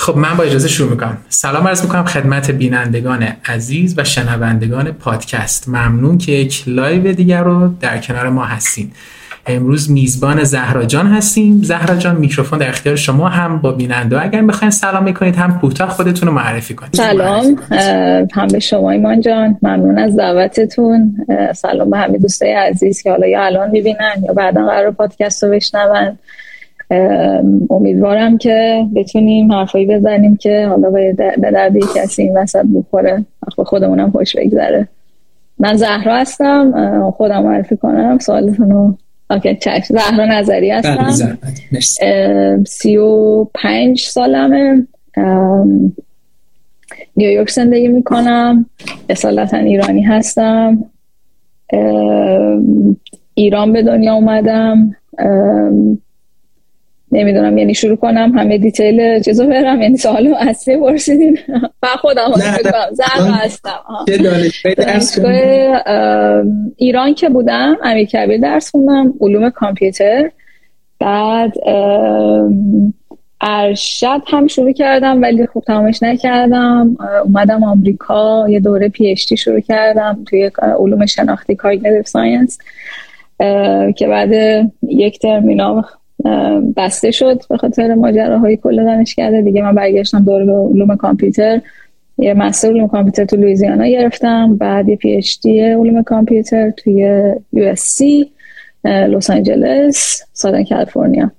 خب من با اجازه شروع می‌کنم. سلام عرض می‌کنم خدمت بینندگان عزیز و شنوندگان پادکست. ممنون که یک لایو دیگر رو در کنار ما هستین. امروز میزبان زهرا جان هستیم. زهرا جان میکروفون در اختیار شما هم با بیننده. اگر بخواین سلام می‌کنید هم کوتاه خودتون رو معرفی کنید. سلام. هم به شما ایمان جان. ممنون از دعوتتون. سلام به همه دوستای عزیز که حالا یا الان می‌بینن یا بعدا قرار پادکست رو بشنون. امیدوارم که بتونیم حرفایی بزنیم که حالا به درد کسی این وسط بخوره. به خودمونم خوش بگذره. من زهرا هستم. خودم معرفی کنم. سوالتون رو اوکی چشم. زهرا نظری هستم. سی و پنج سالمه. نیویورک زندگی می‌کنم. اصالتا ایرانی هستم. ایران به دنیا اومدم. نمی‌دونم یعنی شروع کنم همه detail چیزو برم یعنی سوال اصلی پرسیدین. و خودم زهرا هستم. ایران که بودم امیر کبیر درس خوندم علوم کامپیوتر. بعد ارشد هم شروع کردم ولی خوب تمامش نکردم. اومدم آمریکا یه دوره PhD شروع کردم توی علوم شناختی cognitive science که بعد یک ترم بسته شد به خاطر ماجراهای کل دانشکده. دیگه من برگشتم دوره به علوم کامپیوتر. یه master علوم کامپیوتر تو لویزیانا گرفتم. بعد یه PhD علوم کامپیوتر توی USC لس آنجلس Southern California.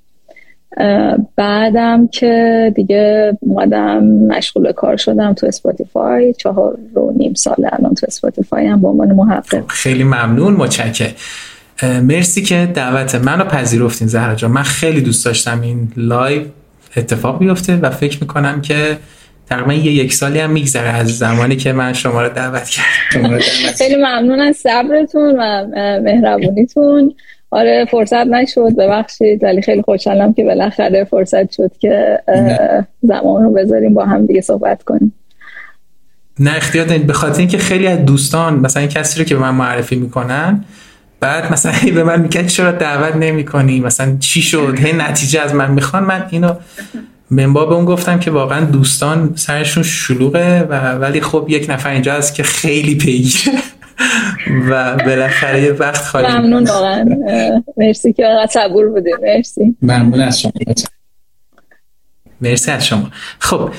بعدم که دیگه اومدم مشغول کار شدم تو اسپاتیفای. چهار رو نیم سال الان تو اسپاتیفای هم به عنوان محقق. خیلی ممنون متشکرم. مرسی که دعوت منو پذیرفتین زهرا جان. من خیلی دوست داشتم این لایو اتفاق بیفته و فکر می‌کنم که تقریبا یه یک سالی هم میگذره از زمانی که من شما رو دعوت کردم. خیلی ممنون از صبرتون و مهربونیتون. آره فرصت نشد. ببخشید ولی خیلی خوشحالم که بالاخره فرصت شد که زمان رو بذاریم با هم دیگه صحبت کنیم. نه اختیار دارید به خاطر اینکه خیلی از دوستان مثلا کسی رو که به من معرفی می‌کنن بعد مثلا به من میگن چرا دعوت نمی کنی مثلا چی شد؟ هی نتیجه از من می‌خوان. من اینو من به اون گفتم که واقعا دوستان سرشون شلوغه و ولی خب یک نفر اینجا هست که خیلی پیگیره. و بالاخره یه وقت خالی ممنون واقعا. مرسی که صبور بوده مرسی. ممنون از شما. مرسی از شما. خب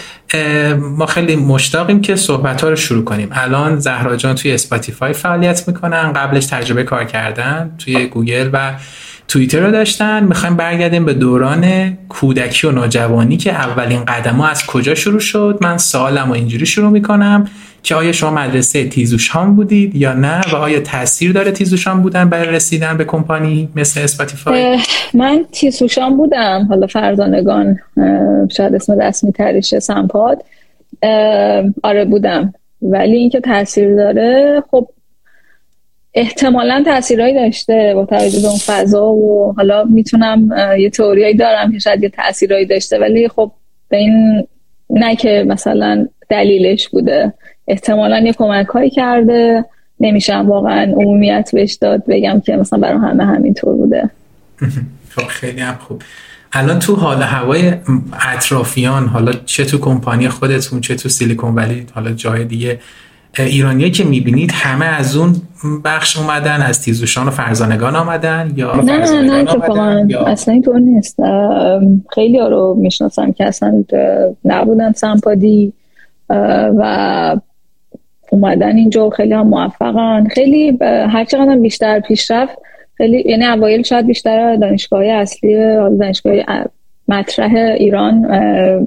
ما خیلی مشتاقیم که صحبت ها رو شروع کنیم. الان زهرا جان توی اسپاتیفای فعالیت می‌کنن. قبلش تجربه کار کردن توی گوگل و توییتر رو داشتن. می‌خوایم برگردیم به دوران کودکی و نوجوانی که اولین قدم ها از کجا شروع شد؟ من سوالم و اینجوری شروع می‌کنم که آیا شما مدرسه تیزوشان بودید یا نه؟ و آیا تاثیر داره تیزوشان بودن برای رسیدن به کمپانی مثل اسپاتیفای؟ من تیزوشان بودم. حالا فرزانگان شاید اسم رسمی تریشه سمپاد. آره بودم. ولی اینکه تاثیر داره خب احتمالا تاثیرهایی داشته با توجه به اون فضا و حالا می‌تونم یه توریایی دارم که شاید یه تاثیرهایی داشته ولی خب به این نه که مثلا دلیلش بوده. احتمالا یه کمک هایی کرده. نمیشم واقعا عمومیت بهش داد بگم که مثلا برای همه همینطور بوده. خب خیلی هم خوب. الان تو حال هوای اطرافیان حالا چه تو کمپانی خودتون چه تو سیلیکون ولی حالا جای دیگه ایرانیایی که می‌بینید همه از اون بخش اومدن از تیزوشان و فرزانگان آمدن یا نه نه نه یا... اصلا اینطور نیست. خیلی ها رو می‌شناسم که اصلا نبودن سمپادی و اومدن اینجا خیلی هم موفقن. خیلی هر چقدر بیشتر پیشرفت خیلی یعنی اوایل شاید بیشتر دانشگاه اصلی دانشگاه مطرح ایران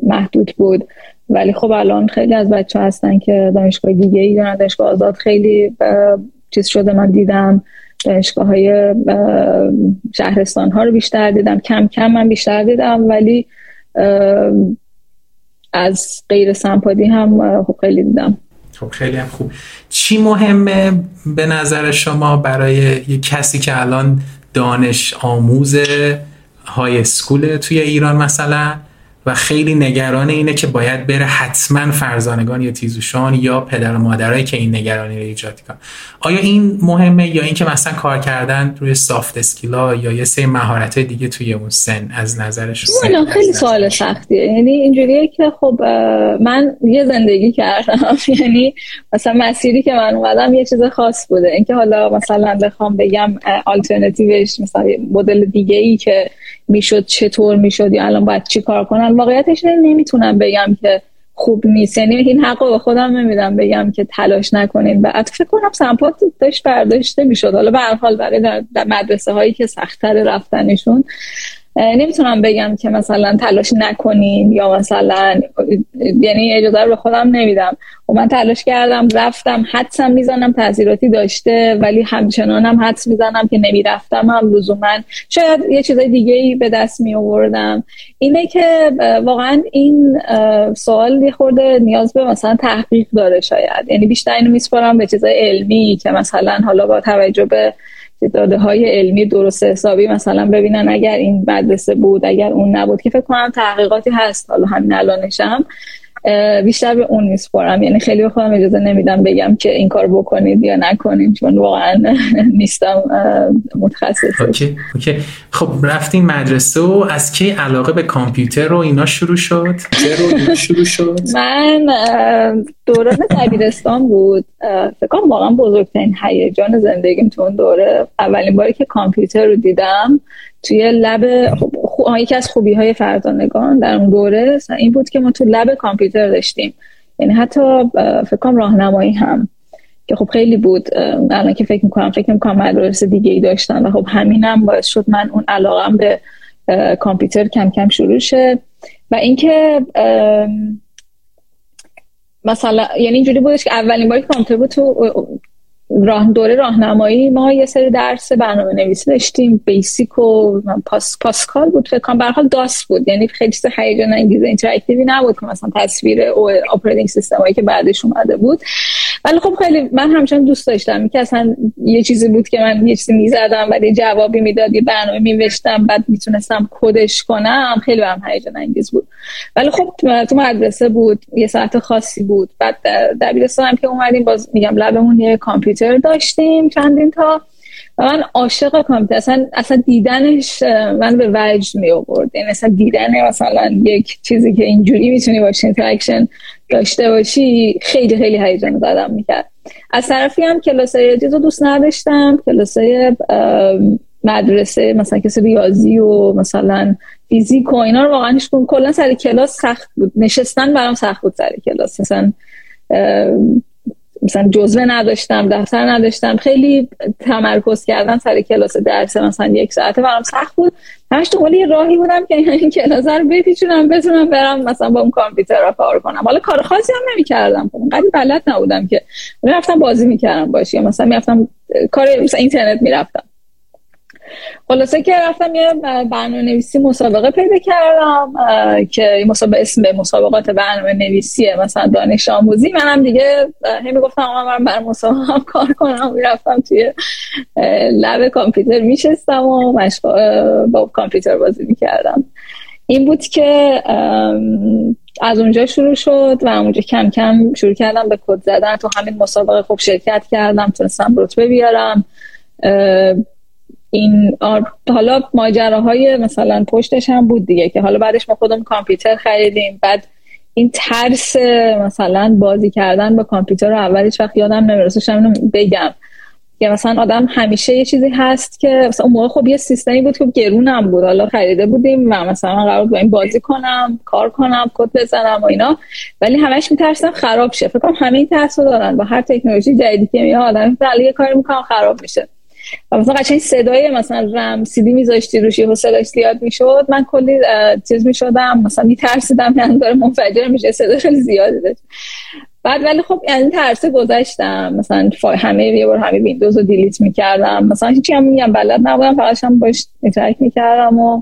محدود بود. ولی خب الان خیلی از بچه هستن که دانشگاه دیگه ای دارن. دانشگاه آزاد خیلی چیز شده من دیدم. دانشگاه های شهرستان ها رو بیشتر دیدم. کم کم من بیشتر دیدم ولی از غیر سمپادی هم خب خیلی دیدم. خب خیلی هم خوب. چی مهمه به نظر شما برای یه کسی که الان دانش آموز های سکول توی ایران مثلا؟ و خیلی نگران اینه که باید بره حتما فرزانگان یا تیزوشان یا پدر و مادرایی که این نگرانی رو ایجاد کنن آیا این مهمه یا اینکه مثلا کار کردن روی سافت اسکیلا یا یه سری مهارت دیگه توی اون سن از نظرش خیلی سوال سختیه. یعنی اینجوریه که خب من یه زندگی کردم. یعنی مثلا مسیری که من اومدم یه چیز خاص بوده. اینکه حالا مثلا بخوام بگم آلترناتیوش مثلا مدل دیگه ای که می‌شد چطور می‌شد یا الان باید چی کار کنن واقعیتش نمی‌تونم بگم که خوب نیست. یعنی این حق به خودم نمیدم بگم که تلاش نکنین. و فکر کنم سمپات داشت برداشته می‌شد. حالا به هر حال برای در مدرسه هایی که سختتر رفتنشون نمی‌تونم بگم که مثلا تلاش نکنین یا مثلا یعنی اجازه رو به خودم نمیدم. و من تلاش کردم رفتم حدسم می‌زنم تاثیراتی داشته ولی همچنانم حدس می‌زنم که نمی‌رفتم هم. لزوما شاید یه چیزای دیگه ای به دست می آوردم اینه که واقعا این سوال یه خورده نیاز به مثلا تحقیق داره شاید. یعنی بیشتر اینو میسپارم به چیزای علمی که مثلا حالا با توجه به داده های علمی درست حسابی مثلا ببینن اگر این مدرسه بود اگر اون نبود که فکر کنم تحقیقاتی هست. حالا همین الانشم بیشتر به اون میسپارم یعنی خیلی به خودم اجازه نمیدم بگم که این کار بکنید یا نکنید چون واقعا نیستم متخصص. Okay. Okay. خب رفتین مدرسه و از کی علاقه به کامپیوتر رو اینا شروع شد؟ شروع شد؟ من دوران دبیرستان بود. فکر کنم واقعا بزرگترین هیجان زندگیم تو اون دوره. اولین باری که کامپیوتر رو دیدم توی lab خب یکی از خوبی های فرزانگان در اون دوره این بود که ما تو lab کامپیوتر داشتیم. یعنی حتی فکر کنم راهنمایی هم که خب خیلی بود. الان که فکر می‌کنم فکر می‌کنم مدرسه دیگه ای داشتن و خب همینم باعث شد من اون علاقم به کامپیوتر کم کم شروع شه. و اینکه مثلا یعنی اینجوری بودش که اولین باری کامپیوتر بود تو راه دوره راهنمایی ما یه سری درس برنامه نویسی داشتیم. بیسیک و پاس پاسکال بود فکر کنم. حال داس بود. یعنی خیلی چیز هیجان انگیز interactive ی نبود که مثلا تصویر او operating system هایی که بعدش اومده بود. ولی خب خیلی من همچنان دوست داشتم. که اصلا یه چیزی بود که من یه چیزی می‌زدم و یه جوابی می‌داد یه برنامه می‌نوشتم بعد می‌تونستم کدش کنم. خیلی هم هیجان انگیز بود. ولی خب تو مدرسه بود یه ساعت خاصی بود. بعد دبیرستان هم که اومدیم باز میگم lab مون یه کامپیوتر داشتیم چندین تا. من عاشق کامپیوتر اصلا اصلا دیدنش من به وجد می آورد یعنی دیدن مثلا یک چیزی که اینجوری می‌تونی باش interaction داشته باشی خیلی خیلی هیجان زدم می‌کرد. از طرفی هم کلاسای رو دوست نداشتم. کلاسای مدرسه مثلا کسی ریاضی و مثلا فیزیک و اینا رو واقعا کلا سر کلاس سخت بود. نشستن برام سخت بود سر کلاس. مثلا مثلا جزوه نداشتم دفتر نداشتم خیلی تمرکز کردن سر کلاس درس مثلا یک ساعته برام سخت بود. همش تو یه راهی بودم که این کلاس رو بپیچونم بتونم برم مثلا با اون کامپیوتر رو کار کنم. حالا کار خاصی هم نمی‌کردم. خب قدیم بلد نبودم که. می‌رفتم بازی می‌کردم باشی مثلا می‌رفتم کار مثلا اینترنت می‌رفتم. خلاصه که رفتم یه برنامه نویسی مسابقه پیدا کردم که مسابقه اسم مسابقات برنامه نویسیه مثلا دانش آموزی. منم دیگه همین گفتم من برای مسابقه هم کار کنم. می‌رفتم توی لب کامپیوتر میشستم و با کامپیوتر بازی می‌کردم. این بود که از اونجا شروع شد و اونجا کم کم شروع کردم به کد زدن. تو همین مسابقه خوب شرکت کردم تونستم رتبه بیارم. این حالا ماجراهای مثلا پشتش هم بود دیگه که حالا بعدش ما خودم کامپیوتر خریدیم. بعد این ترس مثلا بازی کردن با کامپیوتر رو اولش وقت یادم نمی‌رسه. بگم. که مثلا آدم همیشه یه چیزی هست که مثلا اون موقع خب یه سیستمی بود که گرونم بود. حالا خریده بودیم و مثلا من قرار با این بازی کنم کار کنم کد بزنم و اینا. ولی همش میترسم خراب شه. فکر کنم همین ترس رو دارن. با هر تکنولوژی جدیدی که میاد آدم یه کاری می‌کنم خراب میشه. و مثلا قشنگ صدای مثلا رم سیدی میذاشتی روش و صداش زیاد می‌شد من کلی چیز می‌شدم مثلا میترسیدم یعنی داره منفجر میشه صدا خیلی زیادی داشت. بعد ولی خب یعنی ترسه گذاشتم مثلا همه یه بار همه ویندوز رو delete می‌کردم مثلا هیچی هم میگم بلد نبودم فقط هم باش interact می‌کردم و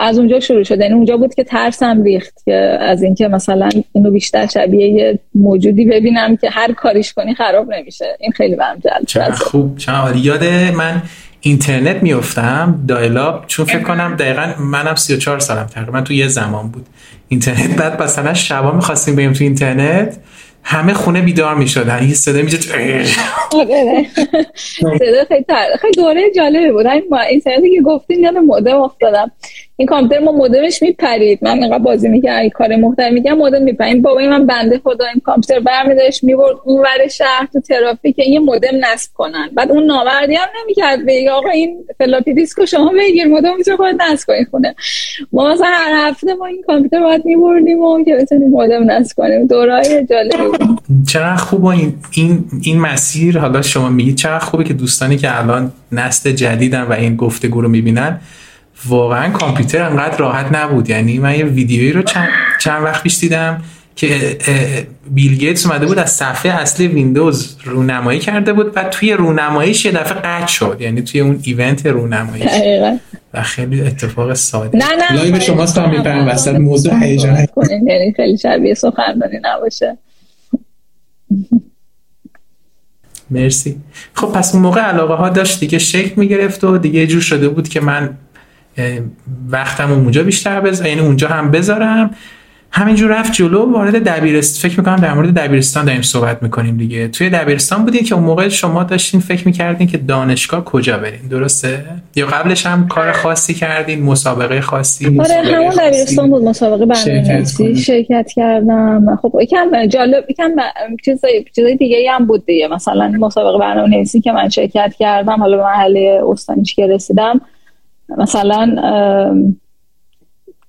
از اونجا شروع شد. یعنی اونجا بود که ترسم ریخت که از اینکه مثلا اینو بیشتر شبیه یه موجودی ببینم که هر کاریش کنی خراب نمیشه. این خیلی برم جلب خوب. چه یاد من اینترنت میفتم دایلاب چون فکر کنم دقیقا منم 34 سالم تقریبا تو یه زمان بود. اینترنت بعد مثلا شبا می‌خواستیم بریم تو اینترنت. همه خونه بیدار می‌شدن این صدا میشه آره. صدا خیلی خیلی دوره جالبه بود این اینترنتی که گفتین یاد مودم افتادم این کامپیوتر ما مودمش میپرید. من اینقدر بازی این کار محترم میگم مودم میپرید. بابای من بنده خدا این کامپیوتر برمیداشت می‌برد اون ور شهر تو ترافیک یه مودم نصب کنن. بعد اون نامردی هم نمی‌کرد بگه آقا این فلاپی دیسکو شما بگیر مودم می‌تونه خود نصب کنید خونه. ما مثلا هر هفته ما این کامپیوتر باید میبردیم و که بتونیم مودم نصب کنیم. دورای جالب. چقدر خوب این این این مسیر حالا شما میگید چقدر خوبه که دوستانی که الان نسل جدیدن و این گفتگو رو می‌بینن واقعا کامپیوتر انقدر راحت نبود. یعنی من یه ویدیویی رو چند, چند وقت پیش دیدم که بیل گیتس اومده بود از صفحه اصلی ویندوز رونمایی کرده بود. و توی رونماییش یه دفعه قطع شد. یعنی توی اون event رونماییش. و خیلی اتفاق ساده. نه نه. لایو شما تا میپرن وسط موضوع هیجان. یعنی خیلی شبیه سخنرانی نباشه. مرسی. خب پس اون موقع علاقه ها داشت دیگه شکل می‌گرفت و دیگه جور شده بود که من وقتم اونجا بیشتر بذارم یعنی اونجا هم بذارم. همینجور رفت جلو وارد دبیرستان فکر می‌کنم در مورد دبیرستان داریم صحبت می‌کنیم دیگه. توی دبیرستان بودین که اون موقع شما داشتین فکر می‌کردین که دانشگاه کجا برین درسته؟ یا قبلش هم کار خاصی کردین مسابقه خاصی؟ آره همون دبیرستان بود مسابقه برنامه‌نویسی شرکت کردم. خب یکم جالب یکم چیزای چیزای دیگه هم بود دیگه. مثلا مسابقه برنامه‌نویسی که من شرکت کردم حالا به مرحله استانیش که رسیدم. مثلا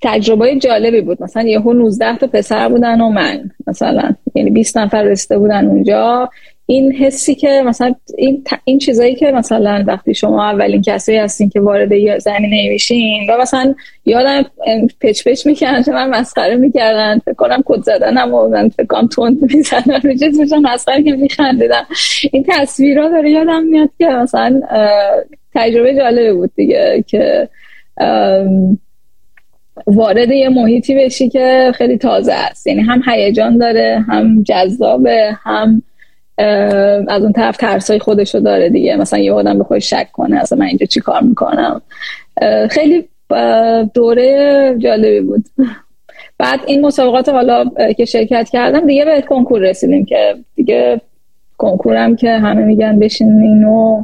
تجربه جالبی بود. مثلا یهو 19 تا پسر بودن و من مثلا. یعنی 20 نفر رسیده بودن اونجا. این حسی که مثلا این, این چیزایی که مثلا وقتی شما اولین کسی هستین که وارد زمینه میشین و مثلا یادم پچ پچ می‌کردن که من مسخره می‌کردن فکر کنم کد زدنم و من فکر کنم تند می‌زنن رو چیز مسخره که میخندیدن. این تصویرها داره یادم میاد که مثلا تجربه جالبه بود دیگه که وارد یه محیطی بشی که خیلی تازه است. یعنی هم هیجان داره هم جذابه هم از اون طرف ترسای خودشو داره دیگه. مثلا یه آدم به خودش شک کنه اصلا من اینجا چی کار می‌کنم؟ خیلی دوره جالبی بود. بعد این مسابقات حالا که شرکت کردم دیگه به کنکور رسیدیم که دیگه کنکورم که همه میگن بشینین و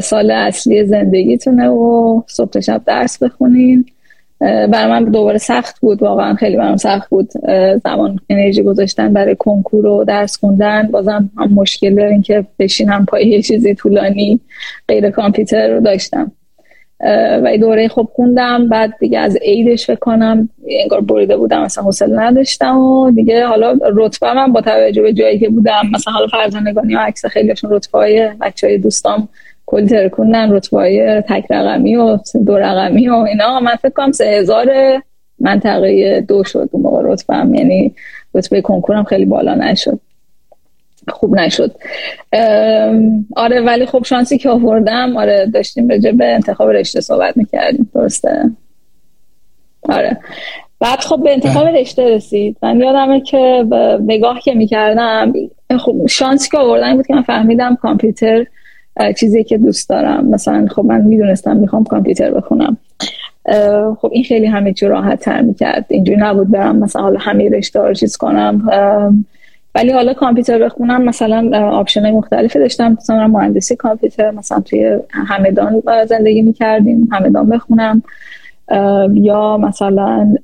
سال اصلی زندگیتونه و صبح شب درس بخونین. برای من دوباره سخت بود واقعا خیلی برام سخت بود زمان انرژی گذاشتن برای کنکور و درس خوندن. بازم هم مشکل داریم که بشینم پای یه چیزی طولانی غیر کامپیوتر رو داشتم. و دوره خوب خوندم بعد دیگه از عیدش کنم انگار بریده بودم مثلا حوصله نداشتم و دیگه حالا رتبه من با توجه به جایی که بودم مثلا حالا فرزانگانی و عکس خیلیشون رتبه های بچه های دوستام کلی ترکوندن رتبه تک رقمی و دو رقمی و اینا. من فکر کنم سه هزار منطقه دو شد اون موقع رتبه هم یعنی رتبه کنکورم خیلی بالا نشد. خوب نشد. آره ولی خب شانسی که آوردم آره داشتیم به به انتخاب رشته صحبت می‌کردیم. درسته؟ آره. بعد خب به انتخاب بله. رشته رسید. من یادمه که نگاه که می‌کردم خب شانسی که آوردن بود که من فهمیدم کامپیوتر چیزی که دوست دارم. مثلا خب من می‌دونستم می‌خوام کامپیوتر بخونم. خب این خیلی همه چی راحت تر می‌کرد. اینجوری نبود برم مثلا حالا همه رشته رو چیز کنم. ولی حالا کامپیوتر بخونم مثلا آپشن مختلفی داشتم. مثلا مهندسی کامپیوتر مثلا توی همدان زندگی می‌کردیم همدان بخونم. یا مثلا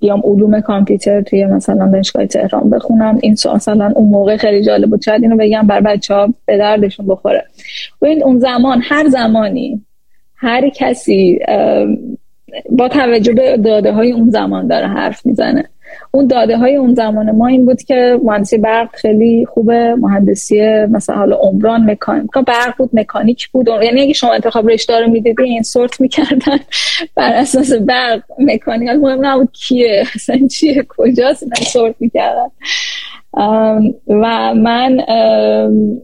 بیام علوم کامپیوتر توی مثلا دانشگاه تهران بخونم. این مثلا اون موقع خیلی جالب بود. شاید اینو بگم بر بچه ها به دردشون بخوره. ببین اون زمان هر زمانی هر کسی با توجه به داده های اون زمان داره حرف می‌زنه. اون داده های اون زمان ما این بود که مهندسی برق خیلی خوبه مهندسی مثلا حالا عمران مکانیک برق بود مکانیک بود. یعنی اگه شما انتخاب رشته رو می‌دیدین سورت می‌کردن بر اساس برق مکانیک. مهم نبود کیه اصلا چیه کجاست اینا سورت می‌کردن و من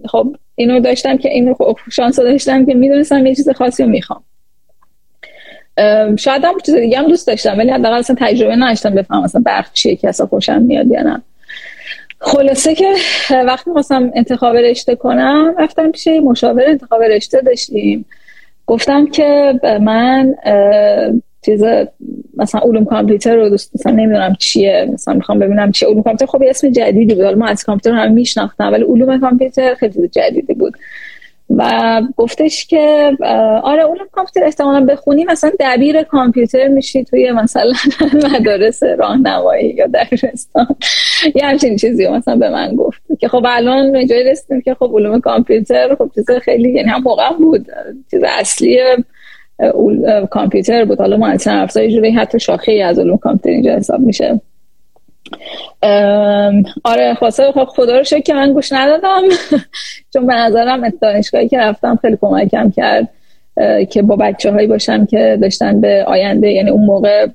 خب اینو داشتم که اینو خب شانس داشتم که می‌دونستم یه چیز خاصی رو می‌خوام. شاید هم چیز دیگه هم دوست داشتم ولی حداقل اصلا تجربه نداشتم بفهم مثلا برق چیه که اصلا خوشم میاد یا نه. خلاصه که وقتی خواستم انتخاب رشته کنم رفتم پیش مشاور انتخاب رشته داشتیم. گفتم که من چیز مثلا علوم کامپیوتر رو دوست مثلا نمی‌دونم چیه مثلا می‌خوام ببینم چیه. علوم کامپیوتر خب اسم جدیدی بود. ما از کامپیوتر هم میشناختم ولی علوم کامپیوتر خیلی جدیدی بود. و گفتش که آره اون کامپیوتر احتمالا بخونی مثلا دبیر کامپیوتر میشی توی مثلا مدارس راهنمایی یا دبیرستان یه همچین چیزی مثلا به من گفت که خب الان جای رسیدیم که خب علوم کامپیوتر خب چیز خیلی یعنی هم موقع بود. چیز اصلی کامپیوتر بود. حالا مهندسی افزار جوری حتی شاخه از علوم کامپیوتر اینجا حساب میشه. آره خواسته خب خدا رو شکر که من گوش ندادم. چون به نظرم دانشگاهی که رفتم خیلی کمکم کرد که با بچه هایی باشم که داشتن به آینده یعنی اون موقع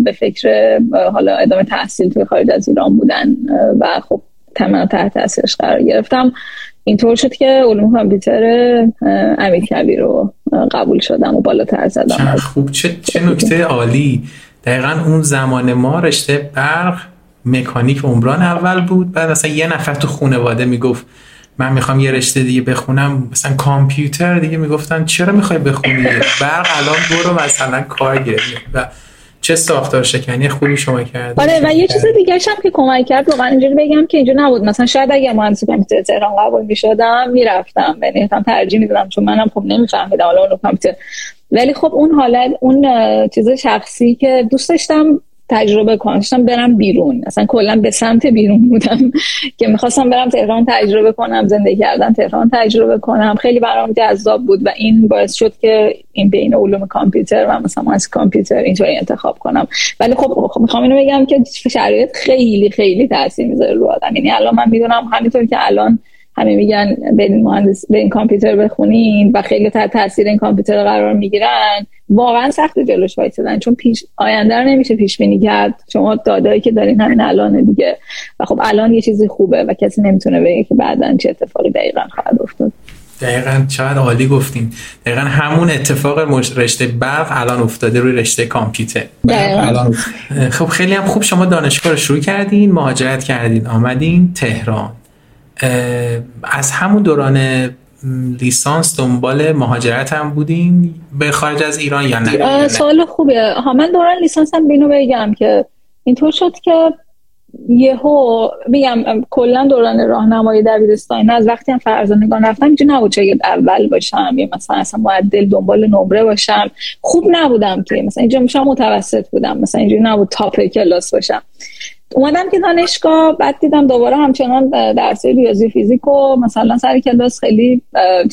به فکر حالا ادامه تحصیل توی خارج از ایران بودن و خب تمام تحت تاثیرش قرار گرفتم. اینطور شد که علوم کامپیوتر امیر کبیر رو قبول شدم و بالاتر زدم. خوب چه, چه نکته عالی. دقیقا اون زمان ما رشته برق مکانیک عمران اول بود بعد مثلا یه نفر تو خانواده می‌گفت من می‌خوام یه رشته دیگه بخونم. مثلا کامپیوتر دیگه می‌گفتن چرا می‌خوای بخونی؟ برق الان برو مثلا کار و چه ساختار شکنی خوبی شما کرد آره و یه چیز دیگه هم که کمک کرد واقعا اینجوری بگم که اینجا نبود. مثلا شاید اگه مهندسی کامپیوتر تهران قبول می‌شدم می‌رفتم. یعنی ترجیح می‌دادم چون منم خب نمیفهمیدم حالا اون کامپیوتر. ولی خب اون حالت اون چیز شخصی که دوست داشتم تجربه کنم. داشتم برم بیرون. اصلا کلا به سمت بیرون بودم که می‌خواستم برم تهران تجربه کنم زندگی کردن تهران تجربه کنم. خیلی برام جذاب بود و این باعث شد که این بین علوم کامپیوتر و مثلا از کامپیوتر اینطوری انتخاب کنم. ولی خب, خب می‌خوام اینو بگم که شرایط خیلی خیلی تاثیر می‌ذاره رو آدم. یعنی الان من می‌دونم همینطور که الان همه میگن این مهندس این کامپیوتر بخونین و خیلی تحت تاثیر این کامپیوتر قرار می‌گیرن. واقعا سخت جلوش وایسادن چون پیش آینده رو نمیشه پیش بینی کرد. شما دادایی که دارین همین الان دیگه. و خب الان یه چیزی خوبه و کسی نمی‌تونه بگه که بعدا چه اتفاقی دقیقا خواهد افتاد. دقیقا چقدر عالی گفتیم دقیقا همون اتفاق رشته برق الان افتاده روی رشته کامپیوتر. الان خب خیلی هم خوب شما دانشگاه رو شروع کردین مهاجرت کردین آمدین تهران. از همون دوران لیسانس دنبال مهاجرت هم بودین؟ به خارج از ایران یا نه؟ سوال خوبه. ها من دوران لیسانس هم بینو بگم که اینطور شد که یهو میگم کلا دوران راهنمایی دبیرستان از وقتی هم فرزانگان رفتم اینجا نبود چه اول باشم یا مثلا اصلا معدل دنبال نمره باشم. خوب نبودم که مثلا اینجا میشم متوسط بودم مثلا اینجوری نبود تاپ کلاس باشم. اومدم که دانشگاه بعد دیدم دوباره همچنان درس ریاضی فیزیک و مثلا سر کلاس خیلی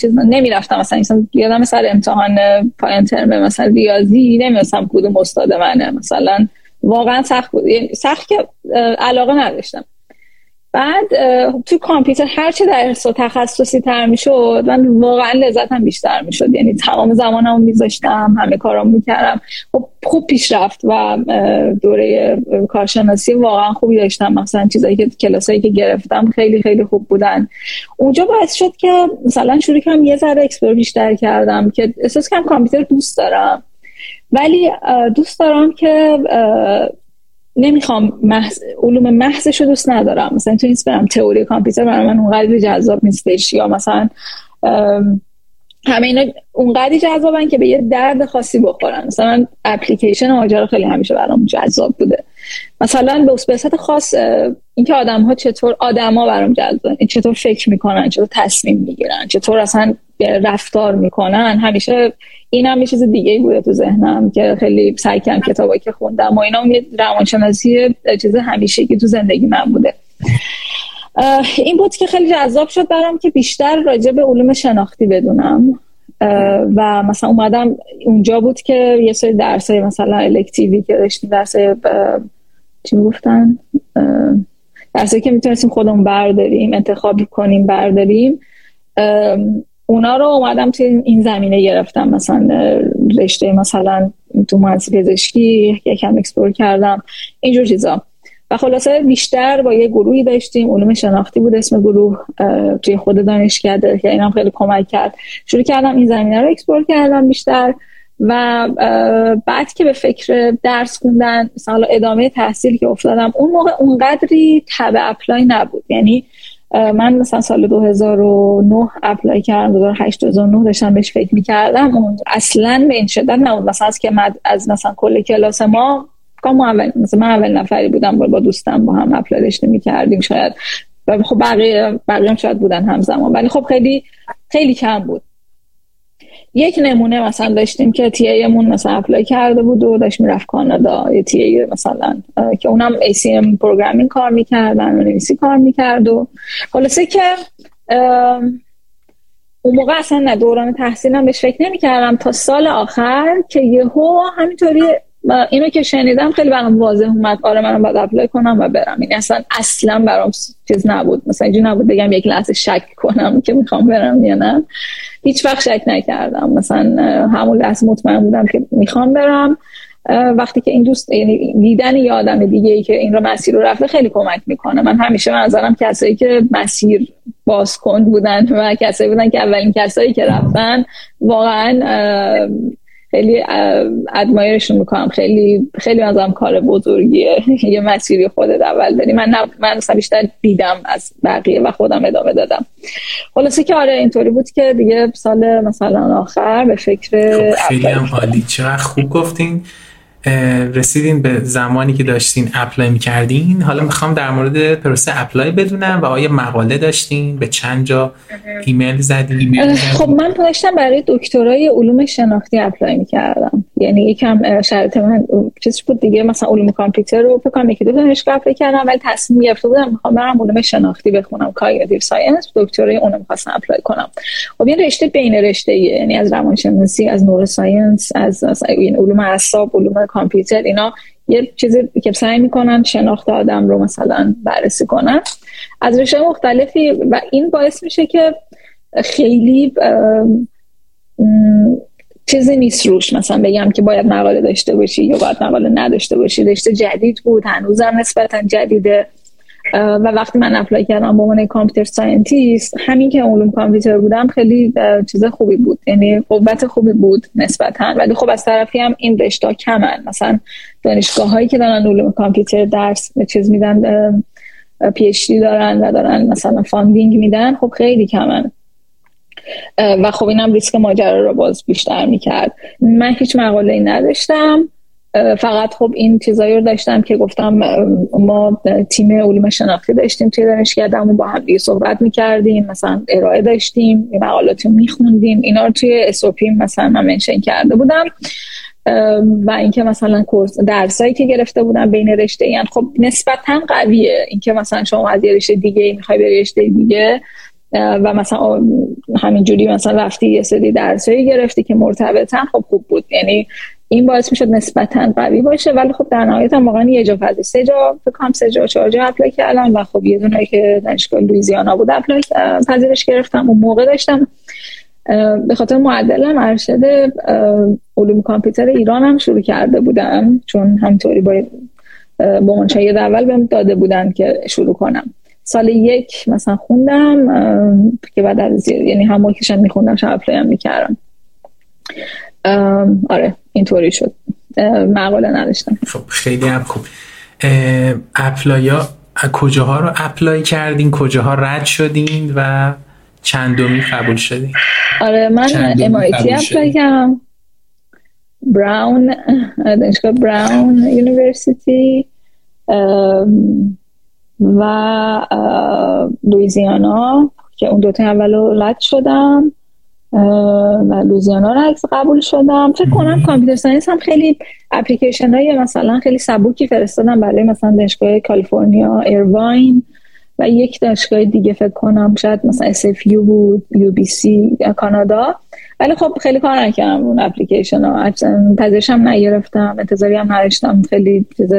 چیز نمی‌رفتم. مثلا مثلا یادم سر امتحان پایان ترم مثلا ریاضی نمی‌دونستم کدوم استاد منه. مثلا واقعا سخت بود. یعنی سخت که علاقه نداشتم. بعد تو کامپیوتر هر چه درس و تخصصی تر می‌شد من واقعا لذتم بیشتر می‌شد. یعنی تمام زمانمو میذاشتم همه کارامو می‌کردم. خب خوب پیشرفت و دوره کارشناسی واقعا خوبی داشتم. مثلا چیزایی که کلاسایی که گرفتم خیلی خیلی خوب بودن. اونجا باعث شد که مثلا شروع کنم یه ذره explore بیشتر کردم که احساس کنم کامپیوتر دوست دارم. ولی دوست دارم که نمی‌خوام محض... علوم محضش رو دوست ندارم. مثلا تو این برم تئوری کامپیوتر برای من اونقدر جذاب نیستش. یا مثلا همه اینا اونقدری جذابن که به یه درد خاصی بخورن. مثلا اپلیکیشن ماجرا خیلی همیشه برام جذاب بوده. مثلا به صورت خاص اینکه آدم ها چطور آدما برام جذاب چطور فکر می‌کنن چطور تصمیم می‌گیرن چطور اصلا رفتار می‌کنن همیشه این هم یه چیز دیگه بوده تو ذهنم که خیلی سعی کردم کتابایی که خوندم و اینا یه روانشناسی چیز همیشه که تو زندگی من بوده. این بود که خیلی جذاب شد برام که بیشتر راجع به علوم شناختی بدونم. و مثلا اومدم اونجا بود که یه سری درس مثلا الکتیوی که داشتیم درس چی گفتن درسایی که می‌تونستیم خودمون برداریم انتخاب کنیم برداریم. اونا رو اومدم توی این زمینه گرفتم. مثلا رشته مثلا تو مهندسی پزشکی یکم explore کردم. اینجور چیزا. و خلاصه بیشتر با یه گروهی داشتیم. علوم شناختی بود اسم گروه توی خود دانشکده که اینم خیلی کمک کرد. شروع کردم این زمینه رو explore کردم بیشتر و بعد که به فکر درس خوندن مثلا ادامه تحصیل که افتادم اون موقع اونقدری تب apply نبود. یعنی من مثلا سال 2009 apply کردم 2008 2009 داشتم بهش فکر می‌کردم. اون اصلا به این شدت نبود. مثلا از که از مثلا کل کلاس ما کام اول مثلا من اول نفری بودم با دوستم با هم apply داشتیم می‌کردیم شاید و خب بقیه بقیه هم شاید بودن همزمان. ولی خب خیلی خیلی کم بود. یک نمونه مثلا داشتیم که TA مون مثلا apply کرده بود و داشت می‌رفت کانادا. یه TA مثلا که اونم ACM programming کار می‌کردن و نویسی کار می‌کرد و خلاصه که اون موقع اصلا نه دوران تحصیلم بهش فکر نمی‌کردم تا سال آخر که یهو همینطوری اینو که شنیدم خیلی برام واضح اومد. آره منم باید apply کنم و برم. این اصلا اصلا برام چیز نبود. مثلا اینجوری نبود بگم یک لحظه شک کنم که می‌خوام برم یا نه. هیچ وقت شک نکردم. مثلا همون لحظه مطمئن بودم که می‌خوام برم. وقتی که این دوست یعنی دیدن یه آدم دیگه ای که این رو مسیر رو رفته خیلی کمک می‌کنه. من همیشه منظرم کسایی که مسیر باز کن بودن و کسایی بودن که اولین کسایی که رفتن واقعا خیلی ادمایرشون می‌کنم. خیلی خیلی ازم کار بزرگیه. یه مسیری خودت اول داری. من من مثلا بیشتر دیدم از بقیه و خودم ادامه دادم. خلاصه که آره اینطوری بود که دیگه سال مثلا آخر به فکر خب، خیلی هم عالی. چقدر خوب گفتین. رسیدین به زمانی که داشتین apply می‌کردین. حالا می‌خوام در مورد پروسه apply بدونم و آیا مقاله داشتین؟ به چند جا ایمیل زدین؟ خب من داشتم برای دکترای علوم شناختی apply می‌کردم. یعنی یکم شرط من چیزی بود دیگه مثلا علوم کامپیوتر رو فکر کنم یکی دو دانشگاه apply کردم ولی تصمیم گرفته بودم می‌خوام برم علوم شناختی بخونم cognitive science دکترای اون می‌خواستم apply کنم. خب این رشته بین رشته یعنی از روانشناسی از نوروساینس از این علوم اعصاب علوم کامپیوتر اینا یه چیزی که سعی می‌کنن شناخت آدم رو مثلا بررسی کنن. از رشته مختلفی و این باعث میشه که خیلی چیزی نیست روش. مثلا بگم که باید مقاله داشته باشی یا باید مقاله نداشته باشی. رشته جدید بود هنوزم نسبتا جدیده. و وقتی من apply کردم به عنوان computer scientist همین که علوم کامپیوتر بودم خیلی چیز خوبی بود. یعنی قوت خوبی بود نسبتا. ولی خب از طرفی هم این رشته کمن. مثلا دانشگاه هایی که دارن علوم کامپیوتر درس چیز میدن PhD دارن و دارن مثلا funding میدن خب خیلی کمن. و خب اینم ریسک ماجرا رو باز بیشتر می‌کرد. من هیچ مقاله ای نداشتم. فقط خب این چیزایی رو داشتم که گفتم ما تیم علوم شناختی داشتیم توی دانشگاهمون با هم دیگه صحبت می‌کردیم مثلا ارائه داشتیم مقالاتی رو میخوندیم اینا رو توی اسوپی مثلا من منشن کرده بودم. و اینکه مثلا کورس درسایی که گرفته بودم بین رشته این خب نسبتا قویه. اینکه مثلا شما از یه رشته دیگه می‌خوای به رشته دیگه و مثلا همینجوری مثلا رفتی یه سری درسایی گرفتی که مرتبطن خب خوب بود. یعنی این باعث می‌شد نسبتا قوی باشه ولی خب در نهایت هم واقعا یه جا فضی سه جا فکر سه جا چهار جا اپلای کردم و خب یه دونه که دانشگاه لویزیانا بود اپلای پذیرش گرفتم اون موقع داشتم. به خاطر معدلم ارشد علوم کامپیوتر ایران هم شروع کرده بودم چون همطوری با با منشاید اول بهم داده بودن که شروع کنم. سال یک مثلا خوندم که بعد از یعنی هم کشم میخوندم شب اپلای هم می‌کردم. آره اینطوری شد. مقاله نداشتم. خب خیلی هم خوب. apply ا کجاها رو apply کردین؟ کجاها رد شدین و چندمی قبول شدین؟ آره من MIT apply کردم. براون دانشگاه Brown University و لویزیانا که اون دوتا اول رد شدم. و لوزیانا رو عکس قبول شدم. فکر کنم computer science هم خیلی اپلیکیشن های مثلا خیلی سبکی فرستادم برای مثلا دانشگاه کالیفرنیا ایرواین و یک دانشگاه دیگه فکر کنم شاید مثلا SFU بود UBC یا کانادا. ولی خب خیلی کار نکردم اون اپلیکیشن ها پذیرش هم نگرفتم انتظاری هم نداشتم. خیلی چیز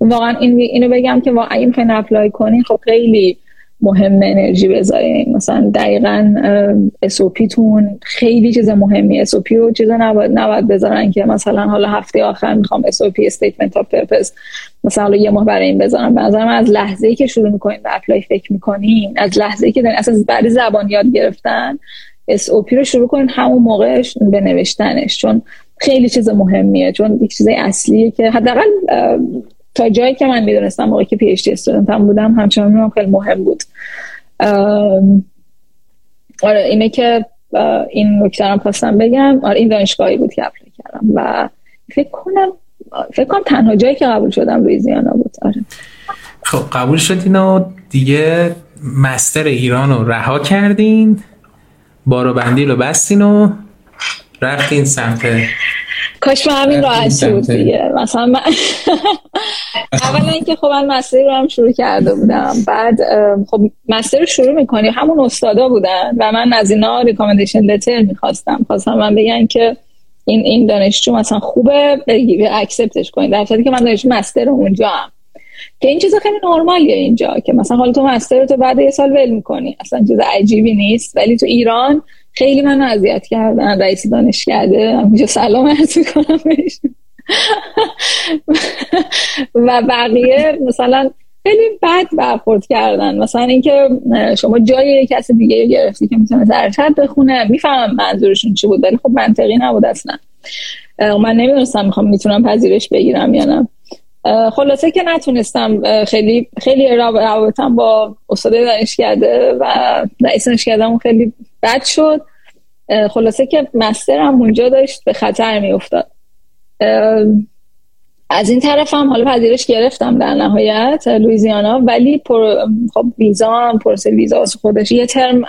واقعا این اینو بگم که واقعا می‌خواین apply کنین خب خیلی مهم انرژی بذارین. مثلا دقیقا SOP تون خیلی چیز مهمی SOP رو چیز نباید, نباید بذارن که مثلا حالا هفته آخر می‌خوام SOP Statement of Purpose مثلا یه ماه برای این بذارم. به نظرم از لحظه ای که شروع می‌کنین به اپلای فکر می‌کنین از لحظه ای که دارین اصلا برای زبان یاد گرفتن SOP رو شروع کنین همون موقعش به چون خیلی چیز مهمیه. چون یک چیز اصلیه که حداقل تا جایی که من می‌دونستم موقعی که PhD هم بودم همچنان خیلی مهم بود. آره اینه که این نکته هم خواستم بگم آره این دانشگاهی بود که apply کردم و فکر کنم فکر کنم تنها جایی که قبول شدم لویزیانا بود. آره. خب قبول شدین و دیگه master ایران رو رها کردین بارو بندی رو بستین و رفتین سمت. کاش من همین راحت شد دیگه. مثلا من اولا اینکه خب من مستری رو هم شروع کرده بودم. بعد خب مستر رو شروع می‌کنی. همون استادا بودن و من از اینا ریکامندیشن لتر می‌خواستم. خواستم من بگن که این این دانشجو مثلا خوبه بگی اکسپتش کنید در که من دانشجو مستر اونجا هم که این چیز خیلی نرمالیه اینجا که مثلا حالا تو مستر تو بعد یه سال ول می‌کنی. اصلا چیز عجیبی نیست. ولی تو ایران خیلی من اذیت کردن رئیس دانشکده همینجا سلام عرض می‌کنم و بقیه مثلا خیلی بد برخورد کردن. مثلا اینکه شما جای کسی دیگه گرفتی که می‌تونه درشت بخونه می‌فهمم منظورشون چی بود ولی خب منطقی نبود اصلا. من نمی‌دونستم می‌خوام می‌تونم پذیرش بگیرم یا نه. خلاصه که نتونستم خیلی خیلی روابطم با استاد دانشکده و رئیس دانشکدهمون خیلی بد شد. خلاصه که مسترم اونجا داشت به خطر میافتاد. از این طرف هم حالا پذیرش گرفتم در نهایت لویزیانا ولی پر خب ویزا هم پروسه ویزا خودش. یه ترم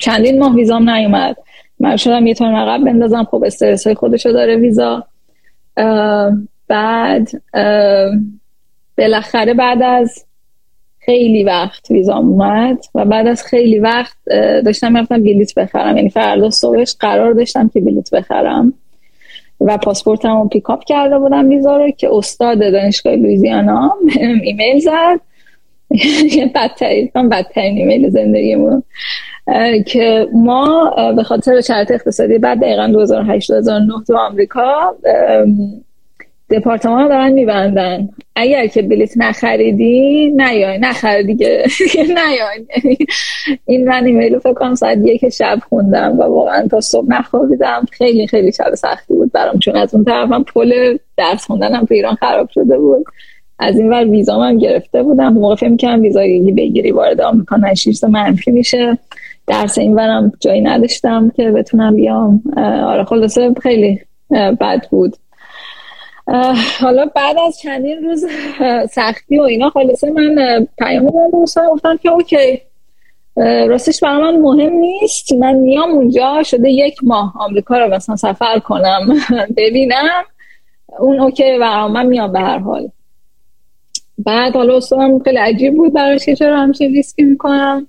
چندین ماه ویزام نیومد. من شدم یه ترم عقب بندازم. خب استرس های خودشو داره ویزا. بعد بالاخره بعد از خیلی وقت ویزام اومد و بعد از خیلی وقت داشتم می‌رفتم بلیت بخرم. یعنی فردا صبحش قرار داشتم که بلیت بخرم. و پاسپورتم رو pick up کرده بودم ویزا رو که استاد دانشگاه لویزیانا ایمیل زد. بدترین بدترین ایمیل زندگیمون. که ما به خاطر شرایط اقتصادی بعد دقیقا 2008 2009 تو آمریکا دپارتمان دارن میبندن. اگر که بلیت نخریدی نیای. نخر دیگه. نیای. این من ایمیلو فکر کنم ساعت یک شب خوندم و واقعا تا صبح نخوابیدم. خیلی خیلی شب سختی بود برام چون از اون طرفم پل درس خوندنم تو ایران خراب شده بود. از این ور ویزام هم گرفته بودم. موقع فکر می‌کردم ویزای بگیری وارد آمریکا نشیست منفی میشه. درس این ورم جایی نداشتم که بتونم بیام. آره خلاصه خیلی بد بود. حالا بعد از چندین روز سختی و اینا خلاصه من پیام دادم گفتم که okay. راستش برای من مهم نیست. من میام اونجا شده یک ماه آمریکا رو مثلا سفر کنم ببینم. اون okay و من میام به هر حال. بعد حالا اصلا خیلی عجیب بود براش که چرا همچین ریسکی می‌کنم.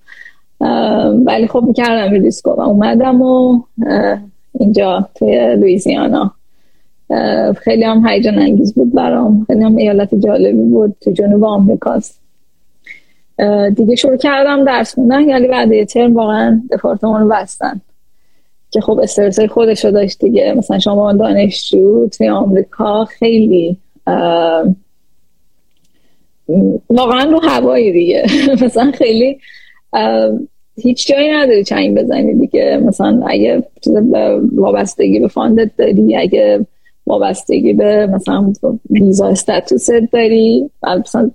ولی خب می‌کردم ریسکو و اومدم و اینجا توی لویزیانا خیلی هم هیجان انگیز بود برام. خیلی هم ایالت جالبی بود تو جنوب آمریکاست. دیگه شروع کردم درس خوندن یعنی بعد یه ترم واقعا دپارتمان بستن. که خب استرس خودش رو داشت دیگه. مثلا شما دانشجو توی آمریکا خیلی واقعا رو هوایی دیگه. مثلا خیلی هیچ جایی نداری چنگ بزنی دیگه. مثلا اگه وابستگی به فاندت داری اگه وابستگی به مثلا ویزا استاتوس داری. مثلا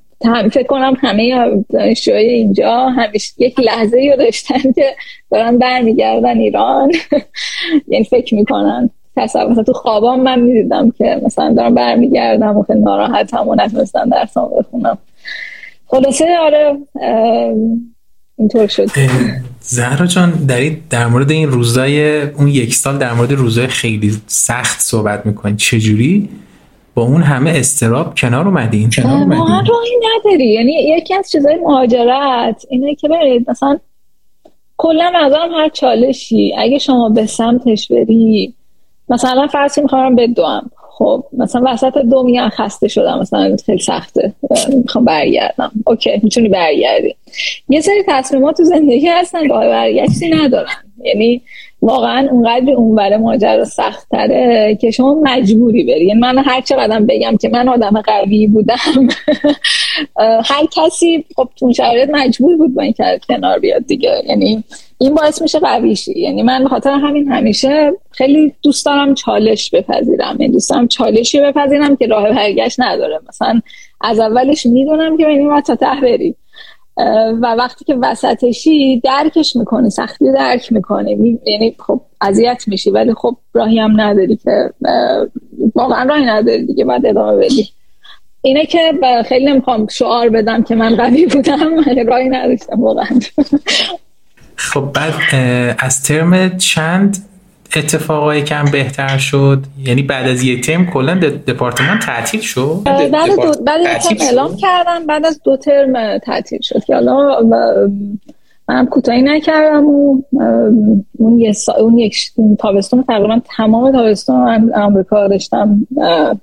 فکر کنم همه دانشجوهای اینجا همیشه یک لحظه رو داشتن که دارن برمیگردن ایران. یعنی فکر می‌کنن. تصور مثلا تو خوابام من می‌دیدم که مثلا دارم برمیگردم و خیلی ناراحتم و نتونستم درسام بخونم. خلاصه آره اینطور شد. زهرا جان دارید در مورد این روزای اون یک سال در مورد روزای خیلی سخت صحبت می‌کنید چجوری؟ با اون همه استراب کنار اومدین کنار اومدین راهی نداری. یعنی یکی از چیزای مهاجرت اینه که برید. مثلا کلا نظرم هر چالشی اگه شما به سمتش بری مثلا فرضی می‌خوام بدوم خب مثلا وسط دو میگن خسته شدم مثلا خیلی سخته. می‌خوام برگردم. اوکی می‌تونی برگردی. یه سری تصمیمات تو زندگی هستن راه برگشتی ندارن. یعنی واقعا اونقدر اونور ماجرا سخت تره که شما مجبوری بری. یعنی من هر چقدر بگم که من آدم قوی بودم هر کسی خب تو شرایط مجبور بود با این کنار بیاد دیگه. یعنی این باعث میشه قویشی. یعنی من به خاطر همین همیشه خیلی دوست دارم چالش بپذیرم. یعنی دوست دارم چالشی بپذیرم که راه برگشت نداره. مثلا از اولش می‌دونم که این تا ته بری و وقتی که وسطشی درکش می‌کنی سختی درک می‌کنی. یعنی خب اذیت میشی ولی خب راهی هم نداری که واقعا راهی نداری دیگه بعد ادامه بدی. اینه که خیلی نمی‌خوام شعار بدم که من قوی بودم راهی نداشتم واقعا. خب بعد از ترم چند اتفاقایی کم بهتر شد؟ یعنی بعد از یه ترم کلا دپارتمان تعطیل شد؟ بعد دو بعد ترم اعلام کردم بعد از دو ترم تعطیل شد که حالا منم کوتاهی نکردم و اون یه سا... اون یک تابستون تقریبا تمام تابستون من آمریکا داشتم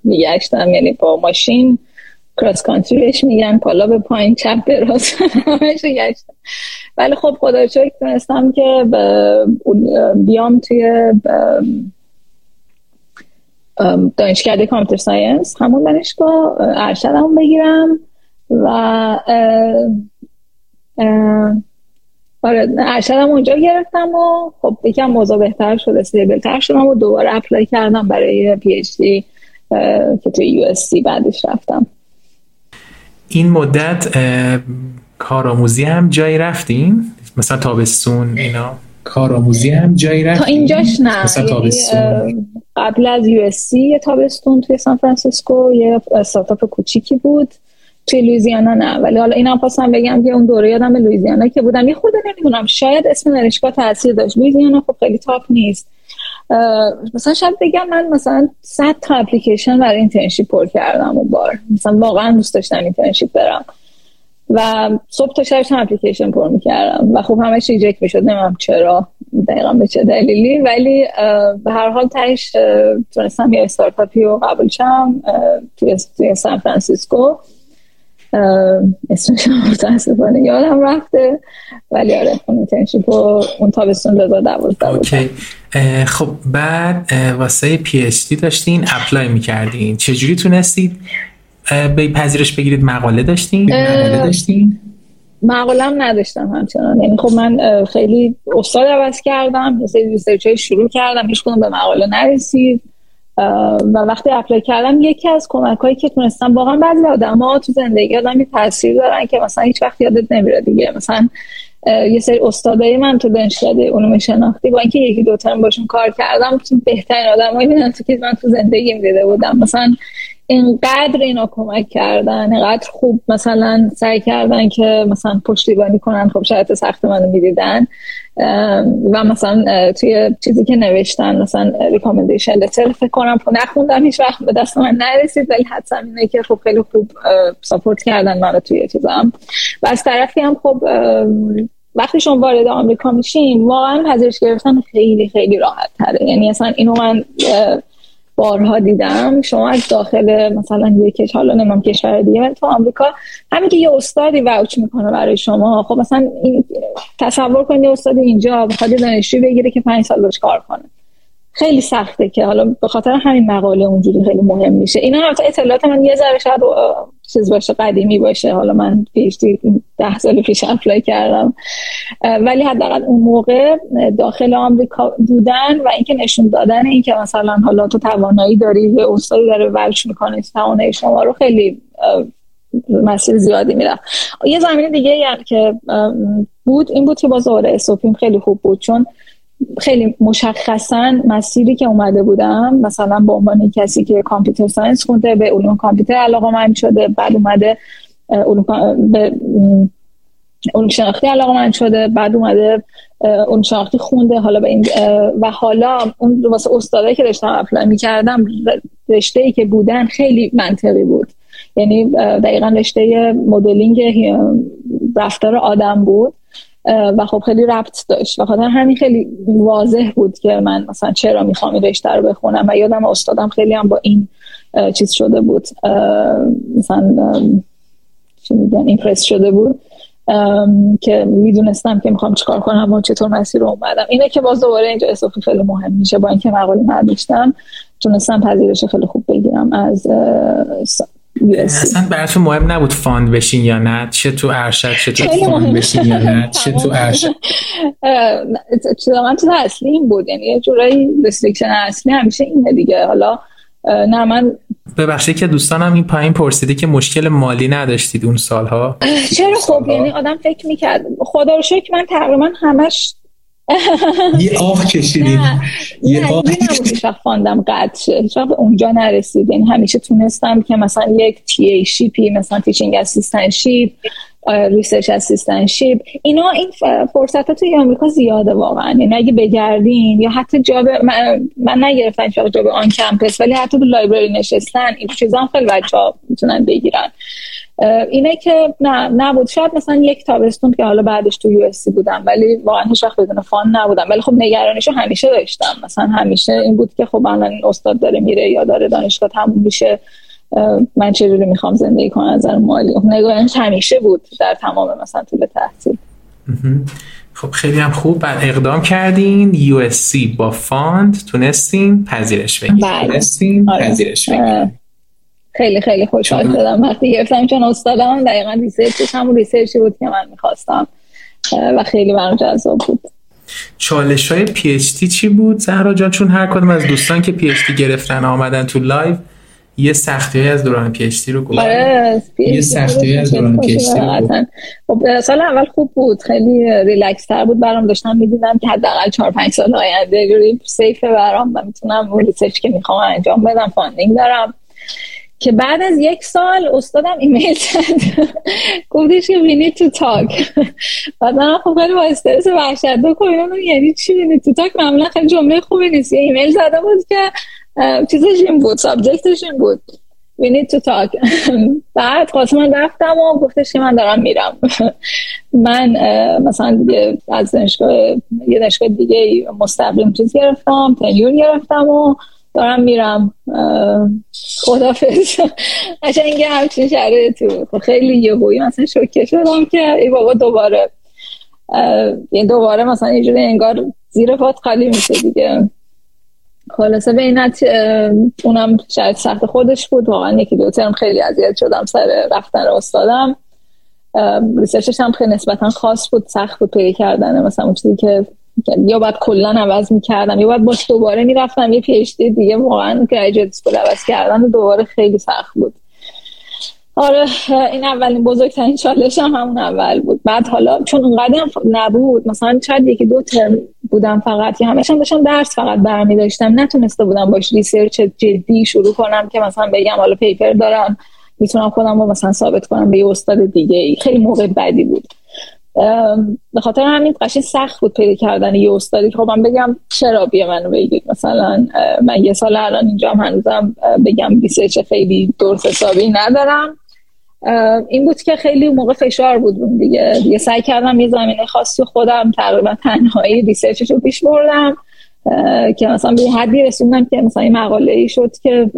میگشتم یعنی با ماشین. کراس کانتری بهش میگن پالا به پایین چپ به راست همش گشتم. ولی خب خدا شکر تونستم که بیام توی دانشکده computer science همون دانشگاه ارشدم بگیرم و آره ارشدم اونجا گرفتم و خب یکم موضوع بهتر شد stable تر شدم و دوباره apply کردم برای PhD که توی USC بعدش رفتم. این مدت کارآموزی هم جایی رفتین مثلا تابستون اینا. کارآموزی هم جایی رفتین تا اینجاش نه. مثلا یعنی، تابستون. قبل از USC یه تابستون توی سان فرانسیسکو یه استارتاپ کوچیکی بود. توی لویزیانا نه. ولی حالا اینم خواستم بگم که اون دوره یادم لویزیانا که بودم. یه خورده نمی‌دونم شاید اسم دانشگاه تاثیر داشت. لویزیانا خب خیلی top نیست. مثلا شاید بگم من مثلا 100 تا اپلیکیشن برای internship پر کردم اون بار. مثلا واقعا دوست داشتم internship برم. و صبح تا شب اپلیکیشن پر می‌کردم. و خب همش reject می‌شد. نمی‌دونم چرا دقیقا به چه دلیلی. ولی به هر حال تهش تونستم یه استارتاپی رو قبول شم توی سان فرانسیسکو. اسمش متاسفانه یادم رفته ولی آره اون internship اون تابستون 2012 okay. خب بعد واسه PhD داشتین apply می‌کردین. چجوری تونستید به پذیرش بگیرید؟ مقاله داشتین؟ مقاله داشتین؟ مقالم نداشتم همچنان. یعنی خب من خیلی استاد عوض کردم یه سری research شروع کردم هیچ به مقاله نرسید. و وقتی apply کردم یکی از کمک هایی که تونستم واقعا بعضی آدم ها تو زندگی آدمی تاثیر دارن که مثلا هیچ وقت یادت نمیره دیگه. مثلا یه سری استادای من تو دانشکده علوم شناختی با اینکه یکی دو ترم باشون کار کردم بهترین آدمایی بودن تو که من تو زندگی دیده بودم. مثلا اینقدر اینا کمک کردن اینقدر خوب مثلا سعی کردن که مثلا پشتیبانی کنن خب شاید سخت منو می‌دیدن. و مثلا توی چیزی که نوشتن مثلا ریکامندیشن لتر فکر کنم نخوندم هیچ وقت به دست من نرسید ولی حدسم اینه که خب خیلی خوب ساپورت کردن منو توی چیزم و از طرفی هم خب وقتی شما وارد آمریکا میشین واقعا پذیرش گرفتن خیلی خیلی راحت تره یعنی اصلا اینو من بارها دیدم. شما از داخل مثلا یک حالا نمیم کشور دیگه تو آمریکا همین که یه استادی وچ می‌کنه برای شما. خب مثلا این تصور کنید یه استادی اینجا بخواد دانشجو بگیره که پنج سال باش کار کنه. خیلی سخته که حالا به خاطر همین مقاله اونجوری خیلی مهم میشه. اینا اطلاعات من یه ذره شاید چیز باشه قدیمی باشه. حالا من پیش ده سال پیش اپلای کردم. ولی حداقل اون موقع داخل آمریکا بودن و اینکه نشون دادن اینکه مثلا حالا تو توانایی داری یه استادی داره ولش می‌کنه توانایی شما رو خیلی مسیر زیادی میرم یه زمینه دیگه هم که بود این بود که باز دوره اسوپیم خیلی خوب بود چون خیلی مشخصا مسیری که اومده بودم مثلا به عنوان کسی که کامپیوتر ساینس خونده به علوم کامپیوتر علاقه من شده بعد اومده علوم به علوم شناختی علاقه من شده بعد اومده علوم شناختی خونده حالا به این و حالا اون واسه استادایی که داشتم اپلای می‌کردم رشته ای که بودن خیلی منطقی بود. یعنی دقیقا رشته مدلینگ رفتار آدم بود. و خب خیلی ربط داشت. و خاطر همین خیلی واضح بود که من مثلا چرا می‌خوام این رشته رو بخونم و یادم استادم خیلی هم با این چیز شده بود. مثلا چی میگن impress شده بود که می‌دونستم که می‌خوام چیکار کنم و چطور مسیر رو اومدم. اینه که باز دوباره اینجا SOP خیلی مهم میشه. با اینکه مقاله نداشتم تونستم پذیرش خیلی خوب بگیرم از اصلا براتون مهم نبود fund بشین یا نه چه تو ارشد چه تو fund بشین یا نه چه تو ارشد. من تو اصلی این بود. یعنی یه جورایی restriction اصلی همیشه اینه دیگه. حالا نه من ببخشید که دوستانم این پایین پرسیدی که مشکل مالی نداشتید اون سالها. چرا؟ خب یعنی آدم فکر می‌کرد. خدا رو شکر من تقریبا همش یه آه کشیدید یه آه fund م قطع شه. به اونجا نرسید. یعنی همیشه تونستم که مثلا یک TA ship ی مثلا teaching assistantship research assistantship اینا این فرصت ها توی آمریکا زیاده واقعا. یعنی اگه بگردین یا حتی job من, من نگرفتم job on campus ولی حتی تو library نشستن این چیزا خیلی بچه ها می‌تونن بگیرن. اینه که نه نبود. شاید مثلا یک تابستون که حالا بعدش تو یو بودم ولی واقعا هیچ وقت بدون فان نبودم. ولی خب نگرانیشو همیشه داشتم. مثلا همیشه این بود که خب الان استاد داره میره یا داره دانشگاه تموم میشه من چجوری می‌خوام زندگی کنم از نظر مالی. خب نگاهش همیشه بود در تمام مثلا طول تحصیل. خب خیلی هم خوب. بعد اقدام کردین. یو با فاند تونستین پذیرش بگیرین. بله. تونستین آره. پذیرش بگیرین. خیلی خیلی خوشحال شدم. وقتی گرفتم چون استادم دقیقا research ش همون research ی بود که من می‌خواستم. و خیلی برام جذاب بود. چالش های PhD چی بود؟ زهرا جان چون هر کدوم از دوستان که PhD گرفتن آمدن تو live یه سختی از دوران PhD رو گفت آره یه سختی از دوران پی خب سال اول خوب بود. خیلی ریلکس تر بود. برام داشتم می‌دیدم که حداقل 4 5 سال آینده جوری safe برام و می‌تونم اون research که می‌خوام انجام بدم funding دارم. که بعد از یک سال استادم ایمیل زد. گفتش که need to talk. بعد من خب خیلی با استرس وحشت دو کنم یعنی چی need to talk معمولا خیلی جمله خوبی نیست. یه ایمیل زده بود که چیزش این بود سابجکتش این بود. we need to talk. بعد خواست من رفتم و گفتش که من دارم میرم. من مثلا دیگه از دانشگاه یه دانشگاه دیگه مستقیم چیز گرفتم تنیور گرفتم و دارم میرم. خدافز اینگه همچین تو خب خیلی یه بویی مثلا شوکه شدم که ای بابا دوباره. یه دوباره مثلا یه جوری انگار زیر پات خالی میشه دیگه. خلاصه به این اونم شاید سخت خودش بود. واقعا یکی دو ترم خیلی اذیت شدم سر رفتن استادم. ریسرچش هم خیلی نسبتا خاص بود سخت بود پیدا کردن. مثلا اون چیزی که یا باید کلا عوض می‌کردم یا باید باش دوباره می‌رفتم یه PhD ی دیگه واقعا graduate school عوض کردن دوباره خیلی سخت بود. آره این اولین بزرگترین چالش هم همون اول بود. بعد حالا چون اونقدر نبود مثلا چند یکی دو ترم بودم فقط که همش هم داشتم درس فقط برمی داشتم نتونسته بودم باش research جدی شروع کنم که مثلا بگم حالا paper دارم می‌تونم خودم رو مثلا ثابت کنم به یه استاد دیگه خیلی موقع بدی بود. به خاطر همین قشنگ سخت بود پیدا کردن یه استادی که خب من بگم چرا بیا منو بگیر مثلا من یه سال الان اینجا هم هنوزم بگم research خیلی درست حسابی ندارم. این بود که خیلی موقع فشار بود دیگه. دیگه سعی کردم یه زمینه خاصی خودم تقریبا تنهایی research ش رو پیش بردم که مثلا به حدی رسوندم که مثلا این مقاله ای شد که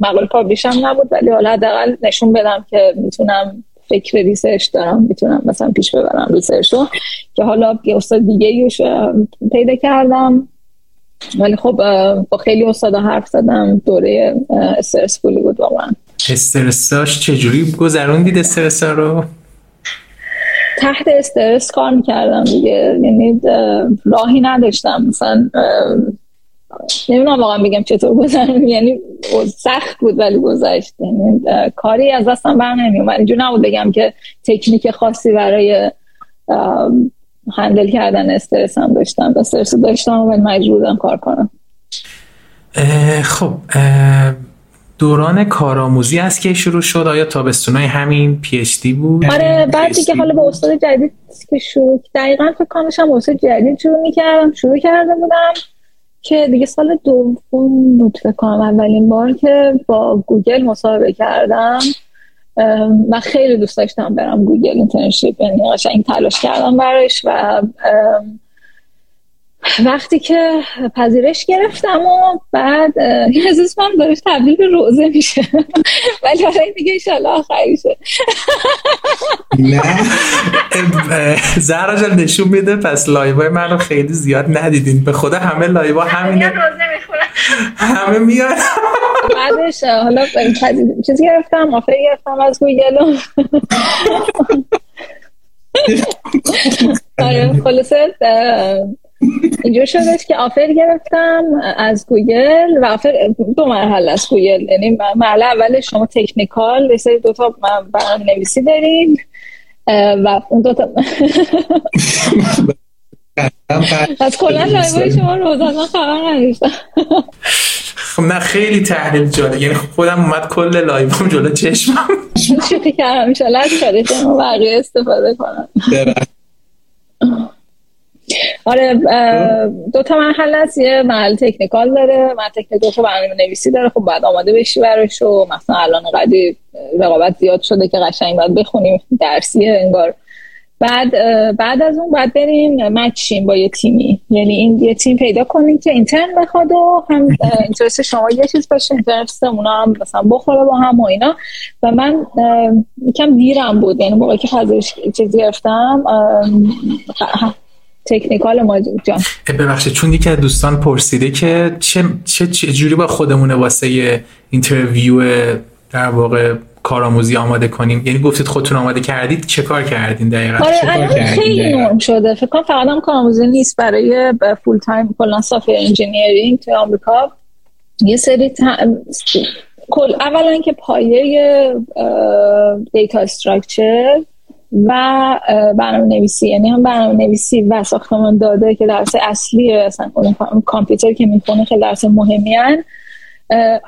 مقاله publish هم نبود ولی حالا حداقل نشون بدم که می‌تونم فکر research دارم می‌تونم مثلا پیش ببرم research رو. که حالا یه استاد دیگه ایش پیدا کردم. ولی خب با خیلی استادا حرف زدم دوره stressful ی بود واقعا. استرساش چجوری گذروندید استرسا رو؟ تحت استرس کار می‌کردم دیگه. یعنی راهی نداشتم. مثلا نمی‌دونم واقعا بگم چطور گذرم یعنی سخت بود ولی گذشت. یعنی کاری از دستم بر نمیومد اینجور نبود بگم که تکنیک خاصی برای هندل کردن استرس هم داشتم. استرس داشتم و مجبورم کار کنم. خب دوران کارآموزی از که شروع شد؟ آیا تابستونای همین پی اچ دی بود؟ آره بعد دیگه حالا با استاد جدید که شروع دقیقا فکر کنم استاد جدید شروع می‌کردم شروع کرده بودم. که دیگه سال دوم بود فکر کنم اولین بار که با گوگل مصاحبه کردم. من خیلی دوست داشتم برم گوگل internship یعنی این تلاش کردم براش و وقتی که پذیرش گرفتم و بعد از من دارش تبدیل به روزه میشه. ولی حالا این دیگه ایشالله آخریشه نه. زهرا جان نشون میده پس live ای منو خیلی زیاد ندیدین. به خدا همه live ا همینه. همه میاد بعدش حالا چیزی گرفتم offer گرفتم از گوگل آره خلاصه اینجور شدش که offer گرفتم از گوگل و offer دو مرحله از گوگل. یعنی مرحله اول شما technical یه سری دوتا برنامه نویسی دارین و اون دوتا از کلا لایوهای شما روزانه خبر نداشتم. خب نه خیلی تحلیل جالب. یعنی خودم اومد کل لایوم جلو چشمم. شوخی کردم. انشالله از بقیه استفاده کنم. آره دو تا مرحله است یه محل تکنیکال داره من تکنیکال تو برنامه نویسی داره خب بعد آماده بشی براش و مثلا الان قدی رقابت زیاد شده که قشنگ باید بخونیم درسیه انگار. بعد بعد از اون بعد بریم مچیم با یه تیمی. یعنی این یه تیم پیدا کنیم که اینترن بخواد و هم اینترست شما یه چیز باشه اینترست اونا هم مثلا بخوره با هم و اینا. و من یکم دیرم بود یعنی موقعی که پذیرش چیزی گرفتم تکنیکال ما جان. ببخشید چون یکی از دوستان پرسیده که چه, چه, چه جوری با خودمونه واسه interview در واقع کارآموزی آماده کنیم؟ یعنی گفتید خودتون آماده کردید چه کار کردین دقیقا؟ آره چه کار کردین خیلی نرم شده. فکر کنم فقط هم کارآموزی نیست. برای full time کلا soft engineering تو آمریکا یه سری کل اولا که پایه data structure و برنامه نویسی یعنی هم برنامه نویسی و ساختمان داده که درس اصلی اصلا کامپیوتر که می‌خونه خیلی درس مهمی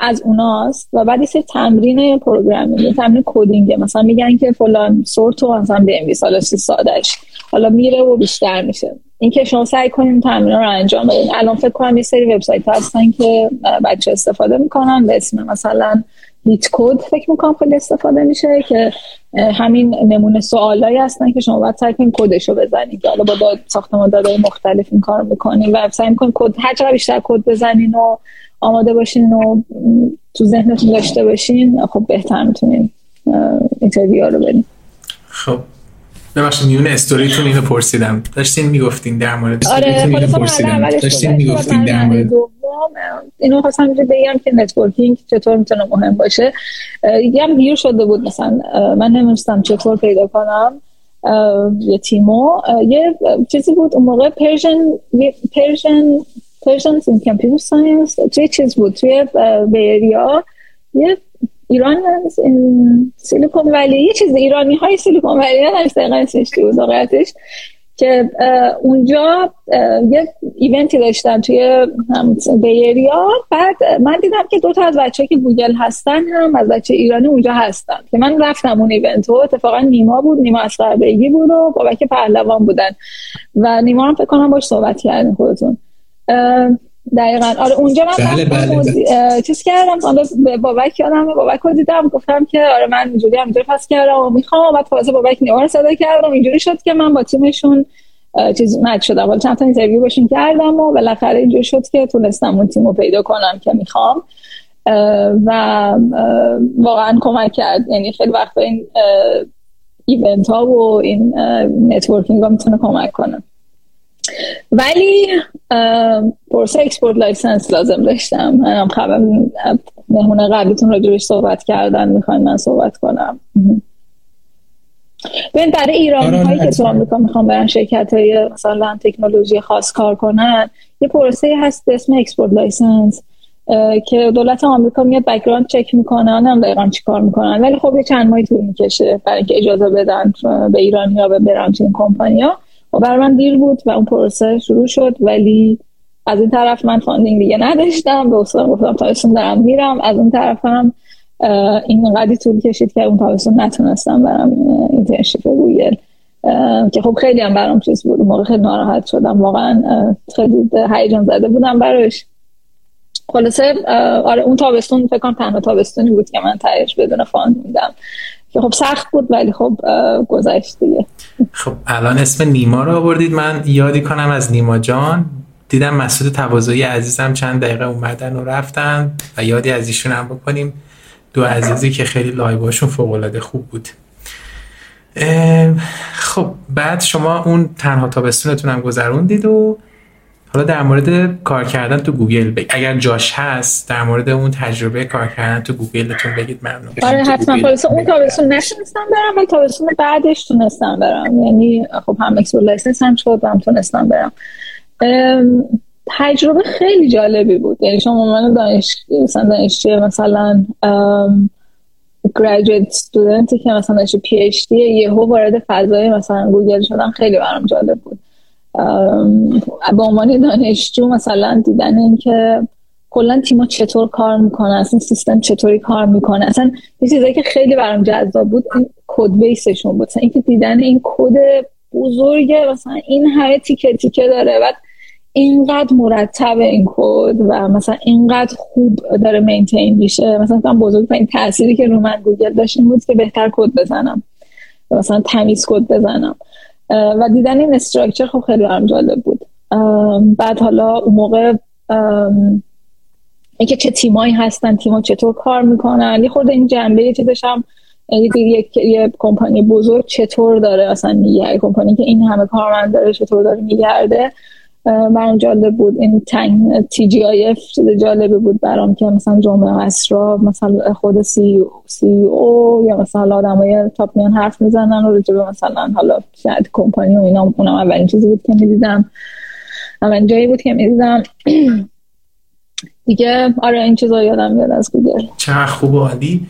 از اوناست. و بعد یه تمرین programming تمرین coding. مثلا میگن که فلان sort رو مثلا بنویس حالا سه ساده‌ش حالا میره و بیشتر میشه. اینکه شما سعی کنیم تمرین رو انجام بدین. الان فکر کنم یه سری وبسایت هستن که بچه استفاده می‌کنن به اسم مثلا LeetCode فکر می‌کنم خیلی استفاده میشه که همین نمونه سوالایی هستن که شما باید سعی کنید کدش رو بزنید. حالا با داد ساختمان داده‌ای مختلف این کار می‌کنید و سعی کنید کد هر چقدر بیشتر کد بزنین و آماده باشین و تو ذهنتون داشته باشین خب بهتر می‌تونین interview رو برین. خب. ببخشید میون استوریتون اینو پرسیدم. داشتین می‌گفتین در مورد آره اینو پرسیدم. داشتین می‌گفتین در مورد اینو خواستم بگم که networking چطور می‌تونه مهم باشه. یه دیر شده بود مثلا. من نمی‌دونستم چطور پیدا کنم. یه تیمو. یه چیزی بود اون موقع Persian پرژن پرژن این کمپیوتر ساینس توی چیز بود توی بیریا یه ایران سیلیکون ولی یه چیز ایرانی های سیلیکون ولی نمیست دقیقا بود واقعیتش. که اونجا یه ایونتی داشتن توی بیریا بعد من دیدم که دو تا از بچه که گوگل هستن هم از بچه ایرانی اونجا هستن. که من رفتم اون ایونت و اتفاقا نیما بود نیما از بیگی بود و بابک پهلوان بودن. و نیما هم فکر کنم باش صحبت کردن خودتون. دقیقا. آره اونجا من بله بله چیز کردم. حالا بابک یادم بابک رو دیدم. گفتم که آره من اینجوری هم اینجوری پس کردم و می‌خوام. بعد تازه بابک نیوار صدا کردم. اینجوری شد که من با تیمشون چیز مد شدم. ولی چند تا اینترویو باشون کردم و بالاخره اینجوری شد که تونستم اون تیم رو پیدا کنم که می‌خوام. و واقعا کمک کرد. یعنی خیلی وقتا این event ها و این networking ها می‌تونه کمک کنه. ولی پروسه export license لازم داشتم. نمی‌دونم خب مهمون قبلیتون راجبش صحبت کردن می‌خواین من صحبت کنم. ببین برای ایرانی هایی که تو آمریکا می‌خوام برن شرکت های مثلا تکنولوژی خاص کار کنن یه پروسه هست به اسم export license که دولت آمریکا میاد background check می‌کنن هم دقیقا چی کار می‌کنن. ولی خب یه چند ماهی طول می‌کشه برای اینکه اجازه بدن به ایرانی ها برن تو این کمپانیا برای من دیر بود و اون پروسه شروع شد ولی از این طرف من funding دیگه نداشتم. به اصلا گفتم تابستون دارم میرم. از اون طرف هم این قدی طول کشید که اون تابستون نتونستم برم internship گوگل. که خب خیلی هم برام چیز بود. موقع خیلی ناراحت شدم. واقعا خیلی هیجان زده بودم براش. خلاصه آره اون تابستون فکر کنم تنها تابستونی بود که من توش بدون fund موندم که خب سخت بود ولی خب گذشت دیگه. خب الان اسم نیما رو آوردید. من یادی کنم از نیما جان. دیدم مسعود تواضعی عزیزم چند دقیقه اومدن و رفتن و یادی از ایشون هم بکنیم. دو عزیزی که خیلی لایوهاشون فوق خوب بود. خب بعد شما اون تنها تابستونتون هم گذروندید و حالا در مورد کار کردن تو گوگل بگ... اگر جاش هست در مورد اون تجربه کار کردن تو گوگلتون بگید ممنون. آره حتما اون تابستون نتونستم برم ولی تابستون بعدش تونستم برم. یعنی خب هم export license هم شد هم تونستم برم. تجربه خیلی جالبی بود. یعنی شما من دانش مثلا دانشجو مثلا graduate student ی که مثلا داشته PhD یهو وارد فضای مثلا گوگل شدن خیلی برام جالب بود. به عنوان دانشجو مثلا دیدن اینکه کلا تیما چطور کار می‌کنه اصلا سیستم چطوری کار می‌کنه. اصلا یه چیزایی که خیلی برام جذاب بود این code base شون بود. مثلا اینکه دیدن این کد بزرگه مثلا این همه تیکه تیکه داره بعد اینقدر مرتب این کد و مثلا اینقدر خوب داره maintain میشه. مثلا بزرگ بزرگترین تأثیری که رو من گوگل داشت این بود که بهتر کد بزنم. مثلا تمیز کد بزنم. و دیدن این structure خب خیلی برام جالب بود. بعد حالا اون موقع اینکه چه تیمایی هستن تیما چطور کار می‌کنن یه خورده این جنبه چیزش هم یه, یه کمپانی بزرگ چطور داره مثلا یه کمپانی که این همه کارمند داره چطور داره میگرده. برام جالب بود این Thank TGIF جالبه بود برام که مثلا جمعه عصرا مثلا خود C, CEO یا مثلا آدم های top میان حرف می‌زنن و راجبه مثلا حالا شاید کمپانی و اینا اونم اولین چیزی بود که می‌دیدم. اولین جایی بود که می‌دیدم. دیگه آره این چیزا یادم میاد از گوگل. چقدر خوب عالی.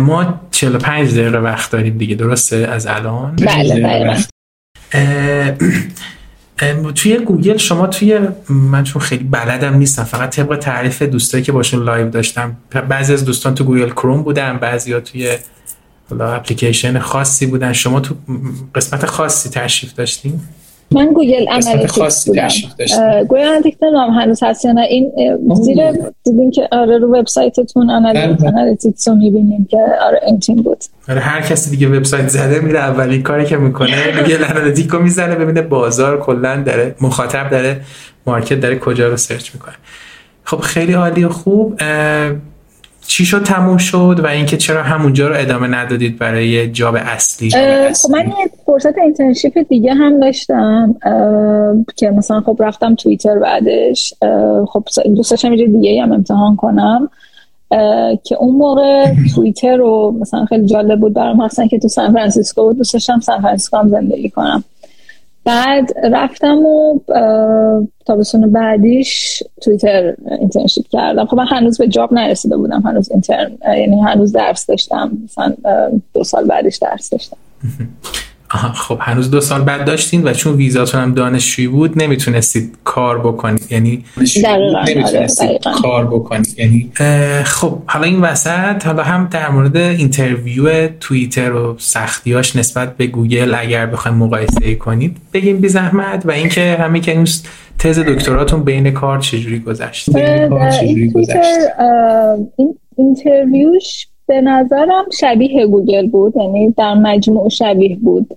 ما 45 دقیقه وقت داریم دیگه درسته؟ از الان؟ بله توی گوگل شما توی من چون خیلی بلدم نیستم فقط طبق تعریف دوستایی که باشون live داشتم بعضی از دوستان تو گوگل کروم بودن بعضی ها توی اپلیکیشن خاصی بودن. شما تو قسمت خاصی تشریف داشتین؟ من Google Analytics بودم. Google Analytics نمی‌دونم هنوز هست یا نه. این زیر دیدیم که آره رو وبسایتتون Analytics رو می‌بینیم که آره این تیم بود. آره هر کسی دیگه وبسایت زده میره اولین کاری که می‌کنه Google Analytic رو می‌زنه ببینه بازار کلا داره مخاطب داره market داره کجا رو سرچ می‌کنه. خب خیلی عالی و خوب. چی شد تموم شد و اینکه چرا همونجا رو ادامه ندادید برای job اصلی؟ خب من یه فرصت internship دیگه هم داشتم که مثلا خب رفتم توییتر بعدش خب دوست داشتم یه دیگه هم امتحان کنم که اون موقع توییتر رو مثلا خیلی جالب بود برام مثلا که تو سان فرانسیسکو بود دوست داشتم سان فرانسیسکو هم زندگی کنم. بعد رفتم و تابستون بعدیش توییتر internship کردم. خب من هنوز به job نرسیده بودم. هنوز intern یعنی هنوز درس داشتم. مثلا دو سال بعدش درس داشتم. خب هنوز دو سال بعد داشتین و چون ویزاتون هم دانشجویی بود نمی‌تونستید کار بکنید. یعنی نمی‌تونستید آره، کار بکنید. یعنی خب حالا این وسط حالا هم در مورد interview توییتر و سختیاش نسبت به گوگل اگر بخوایم مقایسه کنید بگیم بی زحمت و اینکه همین که اون تز دکتراتون بین کار چجوری گذشت؟ بین کار چجوری گذشت؟ این interview ش به نظرم شبیه گوگل بود یعنی در مجموع شبیه بود.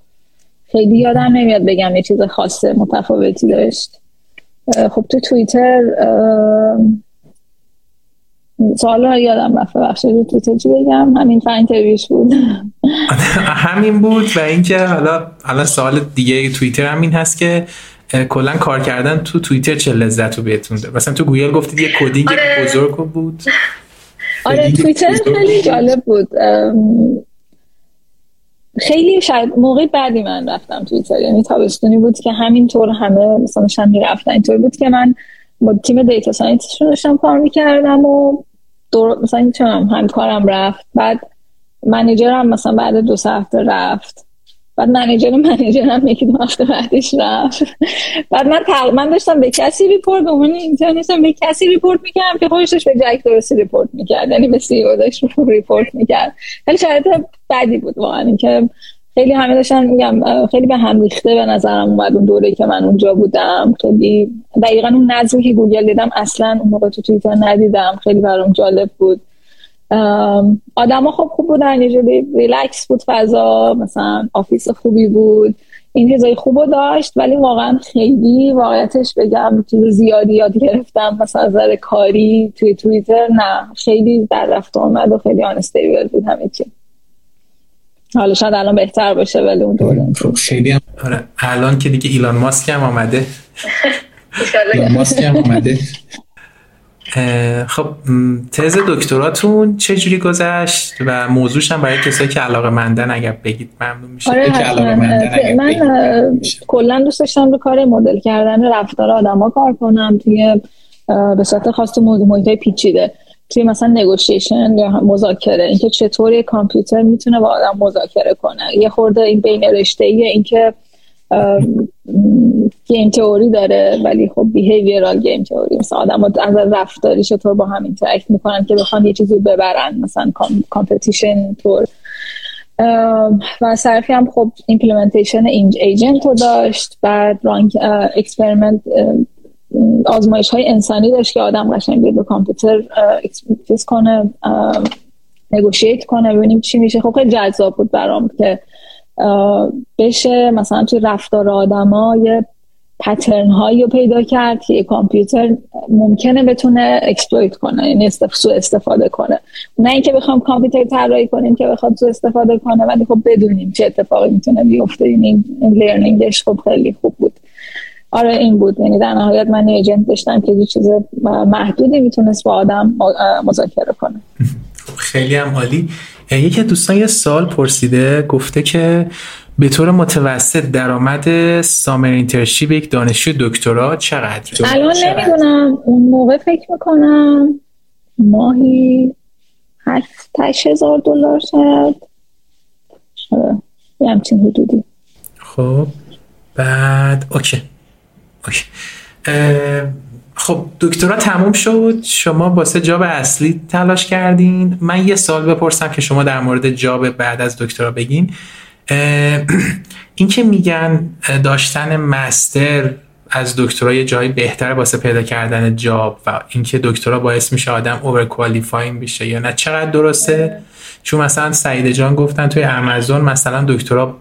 خیلی یادم نمیاد بگم یه چیز خاصه متفاوتی داشت. خب تو توییتر سوال یادم رفت بخش رو توییتر چی بگم؟ همین فانتریش بود. همین بود و اینکه حالا حالا سوال دیگه توییتر همین هست که کلا کار کردن تو توییتر چه لذت رو بهتون ده مثلا تو گوگل گفتید یه coding آره. بزرگ بود. آره توییتر خیلی جالب بود. خیلی شاید موقع بعدی من رفتم توییتر. یعنی تابستونی بود که همینطور همه مثلا شن می‌رفتن اینطور بود که من با تیم data scientist شون داشتم کار می‌کردم و دور مثلا هم همکارم رفت. بعد منیجرم مثلا بعد دو هفته رفت. بعد manager manager هم یکی دو هفته بعدش رفت. بعد من من داشتم به کسی report به عنوان intern شم به کسی report می‌کردم که خودش به جک دورسی report می‌کرد. یعنی به CEO داشت report می‌کرد. خیلی شرایط بدی بود واقعا. اینکه خیلی همه داشتن میگم خیلی به هم ریخته به نظرم اومد اون دوره که من اونجا بودم. خیلی دقیقا اون نظری که گوگل دیدم اصلا اون موقع تو توییتر ندیدم. خیلی برام جالب بود. آدما خب خوب بودن یه جوری ریلکس بود فضا مثلا office خوبی بود این چیزای خوب داشت ولی واقعا خیلی واقعیتش بگم چیز زیادی یاد گرفتم مثلا از کاری توی توییتر نه. خیلی در رفت آمد و خیلی آنستیبل بود همه چی. حالا شاید الان بهتر باشه ولی اون دوره. خب، خیلی هم آره الان که دیگه ایلان ماسک هم آمده. ایلان ماسک هم آمده. خب تز دکتراتون چه جوری گذشت و موضوعش هم برای کسایی که علاقه مندن اگر بگید ممنون میشه. آره من کلا دوست داشتم رو کار مدل کردن رفتار آدما کار کنم. توی به صورت خاص محیط پیچیده. توی مثلا negotiation یا مذاکره. اینکه چطور کامپیوتر می‌تونه با آدم مذاکره کنه. یه خورده این بین رشته اینکه game theory داره ولی خب behavioral game theory مثلا آدم از رفتاری چطور با هم interact می‌کنن که بخوان یه چیزی ببرن مثلا competition طور و صرفی هم خب implementation agent رو داشت بعد رانک experiment آزمایش های انسانی داشت که آدم قشنگ بیاد به کامپیوتر experiment کنه negotiate کنه ببینیم چی میشه. خب خیلی جذاب بود برام که بشه. مثلا توی رفتار آدما یه pattern هایی رو پیدا کرد که کامپیوتر ممکنه بتونه exploit کنه یعنی سو استفاده کنه. نه اینکه بخوام کامپیوتر طراحی کنیم که بخواد سو استفاده کنه ولی خب بدونیم چه اتفاقی می‌تونه بیفته. این learning ش خب خیلی خوب بود. آره این بود. یعنی در نهایت من ایجنت داشتم که یه چیز محدودی می‌تونست با آدم مذاکره کنه. خیلی هم عالی. یکی دوستان یه سال پرسیده گفته که به طور متوسط درآمد سامر اینترشیپ یک دانشجو دکترا چقدر؟ الان نمی‌دونم. اون موقع فکر می‌کنم ماهی هشت هزار دلار شاید. آره، یه همچین حدودی. خب بعد okay. okay. خب دکترا تموم شد. شما واسه job اصلی تلاش کردین. من یه سوال بپرسم که شما در مورد job بعد از دکترا بگین. این که میگن داشتن master از دکترا یه جایی بهتر واسه پیدا کردن job و اینکه دکترا باعث میشه آدم over qualifying بشه یا نه چقدر درسته؟ چون مثلا سعید جان گفتن توی امازون مثلا دکترا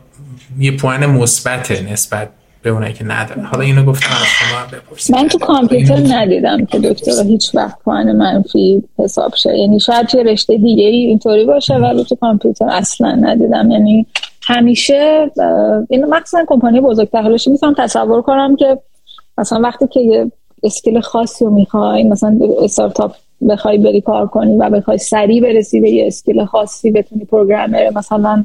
یه پوان مثبت نسبت به اونایی که نداره حالا اینو گفتم از شما بپرسید. من تو کامپیوتر ندیدم که دکترا هیچ وقت پوان منفی حساب شه. یعنی شاید توی رشته دیگه ای اینطوری باشه ولی تو کامپیوتر اصلا ندیدم. یعنی همیشه این مخصوصا کمپانی بزرگتر. حالش می‌تونم تصور کنم که مثلا وقتی که یه اسکیل خاصی رو می‌خوای مثلا استارتاپ بخوای بری کار کنی و بخوای سریع برسی به یه skill خاصی بتونی programmer مثلا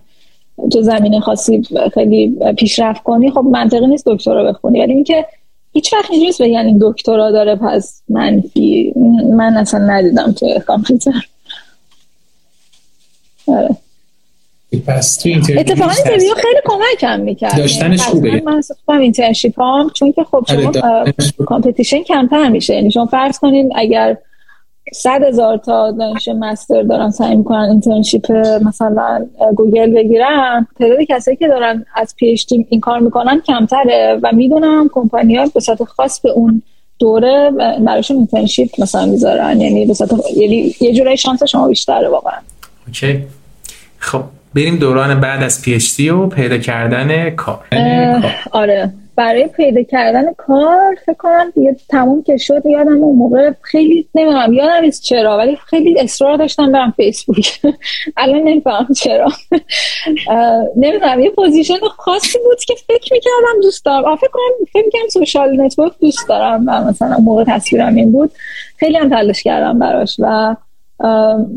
تو زمینه خاصی خیلی پیشرفت کنی خب منطقی نیست دکترا بخونی. ولی اینکه هیچ وقت نیست بگن این دکترا داره پس منفی من اصلا ندیدم تو کامپیوتر. آره. پس تو اتفاقا interview خیلی کمکم می‌کرد. داشتنش خوبه. من خودم internship هم چون که خب شما competition کمتر میشه. یعنی شما فرض کنین اگر صد هزار تا دانش master دارن سعی می‌کنن internship مثلا گوگل بگیرن. تعداد کسایی که دارن از پی این کار می‌کنن کمتره و می‌دونم کمپانی ها به صورت خاص به اون دوره براشون internship مثلا می‌ذارن. یعنی به صورت یعنی یه جورایی شانس شما بیشتره واقعا. okay. خب بریم دوران بعد از PhD و پیدا کردن کار. آره. برای پیدا کردن کار فکر کنم دیگه تموم که شد یادم اون موقع خیلی نمی‌دونم یادم نیست چرا ولی خیلی اصرار داشتم برم فیسبوک. الان نمیفهم چرا. نمی‌دونم یه position خاصی بود که فکر می‌کردم دوست دارم. فکر کنم فکر می‌کردم social network دوست دارم و مثلا موقع تصورم این بود. خیلی هم تلاش کردم براش و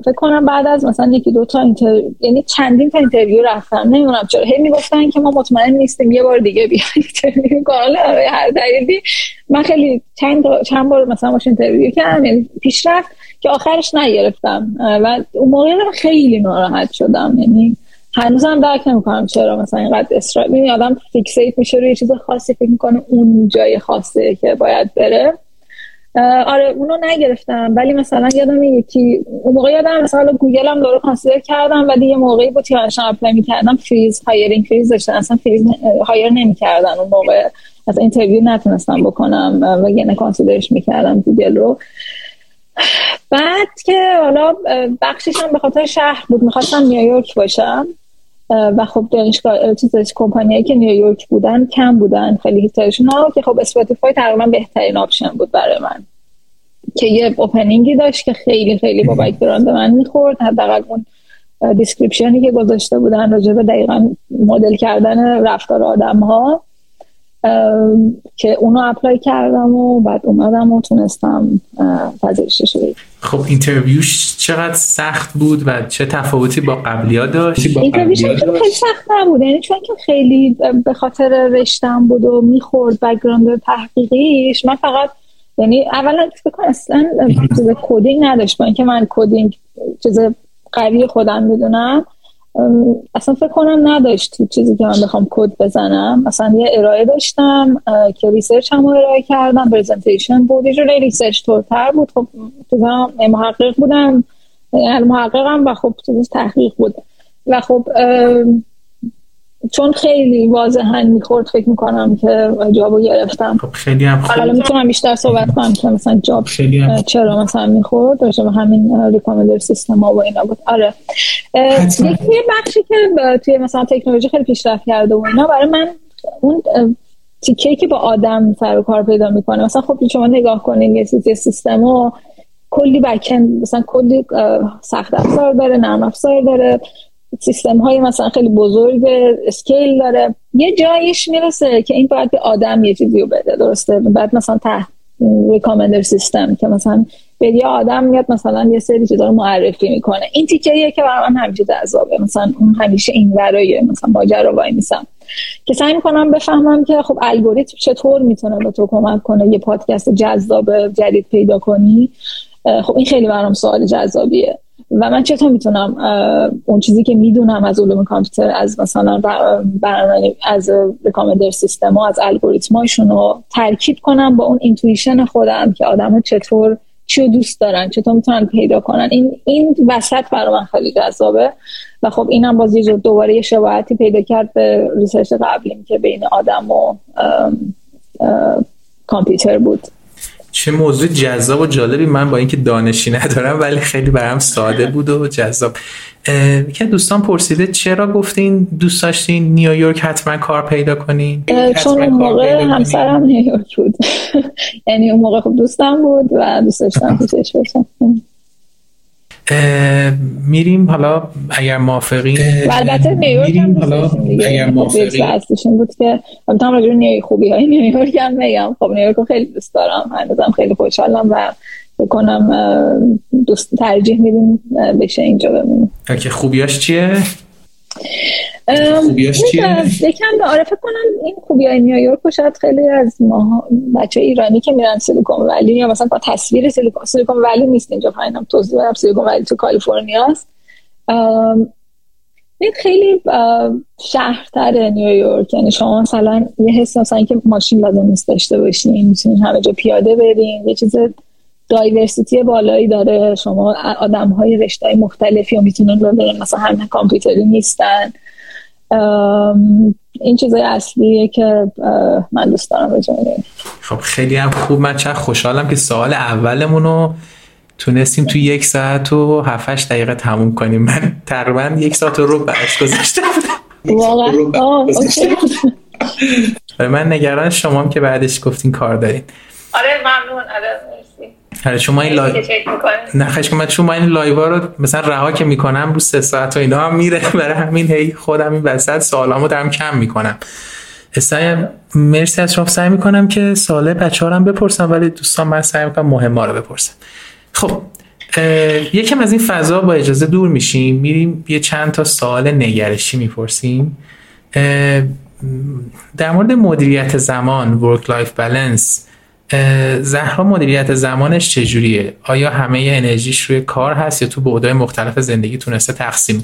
فکر کنم بعد از مثلا یکی دو تا inter... یعنی چندین تا interview رفتم نمی‌دونم چرا. هی می‌گفتن که ما مطمئن نیستیم یه بار دیگه بیا interview کن. هر دلیلی. من خیلی چند چند بار مثلا باش interview کردم یعنی پیشرفت که آخرش نگرفتم. و اون موقع خیلی ناراحت شدم. یعنی هنوزم درک نمی‌کنم چرا مثلا اینقدر اصرار می آدم fixate میشه روی چیز خاصی فکر می‌کنه اون جای خاصه که باید بره. آره اونو نگرفتم. ولی مثلا یادم یکی اون موقع یادم مثلا گوگل هم داره consider کردم ولی یه موقعی بود که داشتم apply می‌کردم freeze hiring freeze داشتن. اصلا فریز hire نمی‌کردن. اون موقع مثلا interview نتونستم بکنم و یعنی consider ش می‌کردم گوگل رو. بعد که حالا بخشیش هم به خاطر شهر بود. می‌خواستم نیویورک باشم. و خب دانشگاه چیز کمپانیایی که نیویورک بودن کم بودن خیلی هیتایشون ها که خب اسپاتیفای تقریبا بهترین option بود برای من. که یه opening ی داشت که خیلی خیلی با background من می‌خورد. حداقل اون description ی که گذاشته بودن راجع به دقیقا مدل کردن رفتار آدم ها که اونو apply کردم و بعد اومدم و تونستم پذیرشش خب interview ش چقدر سخت بود و چه تفاوتی با قبلی ها داشت؟ interview ش خیلی سخت نبود. یعنی چون که خیلی به خاطر رشتم بود و می‌خورد background تحقیقیش من فقط یعنی اولا فکر اصلا چیز coding نداشت. با اینکه من coding چیز قوی خودم می‌دونم اصلا فکر کنم نداشت چیزی که من بخوام کد بزنم. مثلا یه ارائه داشتم که research هم ارائه کردم presentation بود. یه جوری research طورتر بود. خب محقق بودم محققم و خب تحقیق بود. و خب چون خیلی واضحا می‌خورد فکر می‌کنم که job و گرفتم. خب خیلی هم خوب. حالا می‌تونم بیشتر صحبت کنم که مثلا جاب چرا مثلا می‌خورد؟ داشته همین ریکامندر سیستم ها و اینا بود. آره. یکی بخشی که توی مثلا تکنولوژی خیلی پیشرفت کرده و اینا برای من اون تیکه که با آدم سر و کار پیدا می‌کنه مثلا خب شما نگاه کنین یه سیستم و کلی بکن مثلا کلی سخت افزار داره نرم افزار داره. سیستم های مثلا خیلی بزرگ اسکیل داره. یه جایش می‌رسه که این باید به آدم یه چیزی رو بده درسته؟ بعد مثلا تحت ریکامندر سیستم که مثلا به یه آدم میاد مثلا یه سری چیزا رو معرفی می‌کنه. این تیکه که برای من همیشه جذابه. مثلا اون همیشه این ورای مثلا ماجرا وای میسم. که سعی می‌کنم بفهمم که خب الگوریتم چطور می‌تونه به تو کمک کنه یه پادکست جذاب جدید پیدا کنی. خب این خیلی برام سوال جذابیه. و من چطور می‌تونم اون چیزی که می‌دونم از علوم کامپیوتر از مثلا برنامه از recommender سیستم ها از الگوریتماشون رو ترکیب کنم با اون intuition خودم که آدم چطور چی رو دوست دارن چطور می‌تونن پیدا کنن. این این وسط برای من خیلی جذابه و خب اینم باز یه دوباره یه شباهتی پیدا کرد به research قبلیم که بین آدم و کامپیوتر بود. چه موضوع جذاب و جالبی. من با اینکه دانشی ندارم ولی خیلی برام ساده بود و جذاب. که دوستان پرسیده چرا گفتین دوست داشتین نیویورک حتما کار پیدا کنین؟ چون اون موقع همسرم نیویورک بود. یعنی اون موقع خب دوستم بود و دوست داشتم پیشش بشم میریم حالا اگر موافقین البته نیویورک هم حالا اگر موافقین. این بود که البته راجع به خوبی های نیویورک هم میگم خب نیویورک خیلی دوست دارم. هنوزم خیلی خوشحالم و بکنم دوست ترجیح میدیم بشه اینجا بمونیم. که خوبیاش چیه؟ خوبیاش چیه؟ یکم آره فکر کنم این خوبی های نیویورک و شاید خیلی از ما بچه ایرانی که میرن سیلیکون ولی یا مثلا با تصویر سیلیکون سیلیکون ولی نیست اینجا پایینم توضیح بدم سیلیکون ولی تو کالیفرنیا است این خیلی شهرتر نیویورک یعنی شما مثلا یه حس مثلا که ماشین لازم نیست داشته باشین می‌تونین همه جا پیاده برین یه چیز دایورسیتی بالایی داره. شما آدم های رشته مختلفی رو می‌تونن ببینن مثلا همه کامپیوتری نیستن. این چیزای اصلیه که من دوست دارم خب خیلی هم خوب. من چه خوشحالم که سوال اولمون رو تونستیم تو یک ساعت و هفتش دقیقه تموم کنیم. من تقریبا یک ساعت رو برش گذاشته بودم. واقعا؟ من نگران شما که بعدش گفتین کار دارین. آره ممنون. آره. آره شما این لای... نه من شما این لایوا رو مثلا رها که می‌کنم رو سه ساعت و اینا هم میره. برای همین هی خودم این وسط سوالامو دارم کم می‌کنم. سعی مرسی از شما. سعی می‌کنم که ساله بچه هم بپرسم ولی دوستان من سعی می‌کنم مهم رو بپرسم. خب یکم از این فضا با اجازه دور میشیم. میریم یه چند تا سوال نگرشی می‌پرسیم. در مورد مدیریت زمان work life balance زهرا مدیریت زمانش چجوریه؟ آیا همه انرژیش روی کار هست یا تو بعدهای مختلف زندگی تونسته تقسیم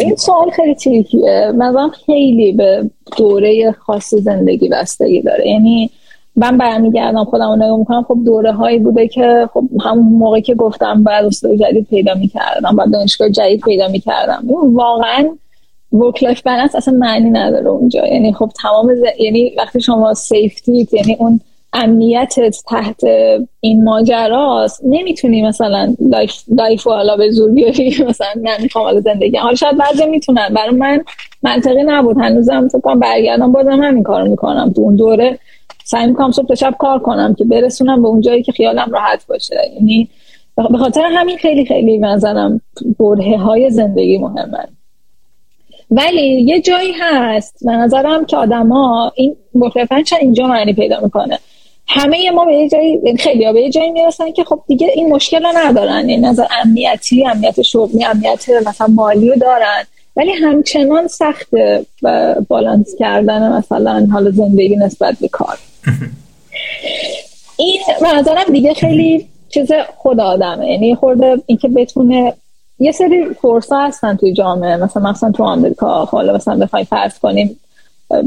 این سوال خیلی تریکیه. من خیلی به دوره خاص زندگی بستگی داره. یعنی من برمیگردم خودم رو نگاه می‌کنم خب دوره هایی بوده که خب همون موقع که گفتم بعد استاد جدید پیدا می‌کردم بعد دانشگاه جدید پیدا می‌کردم. واقعا work life balance اصلا معنی نداره اونجا. یعنی خب تمام ز... یعنی وقتی شما safety یعنی اون امنیتت تحت این ماجراست. نمی‌تونی مثلا life, حالا به زور بیاری. مثلا من می‌خوام حالا زندگی. حالا شاید بعضی می‌تونن. برای من منطقی نبود. هنوزم فکر کنم برگردم بازم همین کارو می‌کنم. تو اون دوره سعی می‌کنم صبح تا شب کار کنم که برسونم به اون جایی که خیالم راحت باشه. یعنی به خاطر همین خیلی خیلی منظرم بره های زندگی مهمه. ولی یه جایی هست. به نظرم که آدما این مخلفن اینجا معنی پیدا می‌کنه؟ همه ما به یه جایی خیلی ها به یه جایی می‌رسن که خب دیگه این مشکل رو ندارن. این یعنی نظر امنیتی امنیت شغلی امنیت مثلا مالی رو دارن. ولی همچنان سخت بالانس کردن مثلا حال زندگی نسبت به کار. این نظرم دیگه خیلی چیز خود آدمه. یعنی خورده اینکه بتونه یه سری فرصه هستن توی جامعه. مثلا مثلا تو آمریکا حالا مثلا بخوای فرض کنیم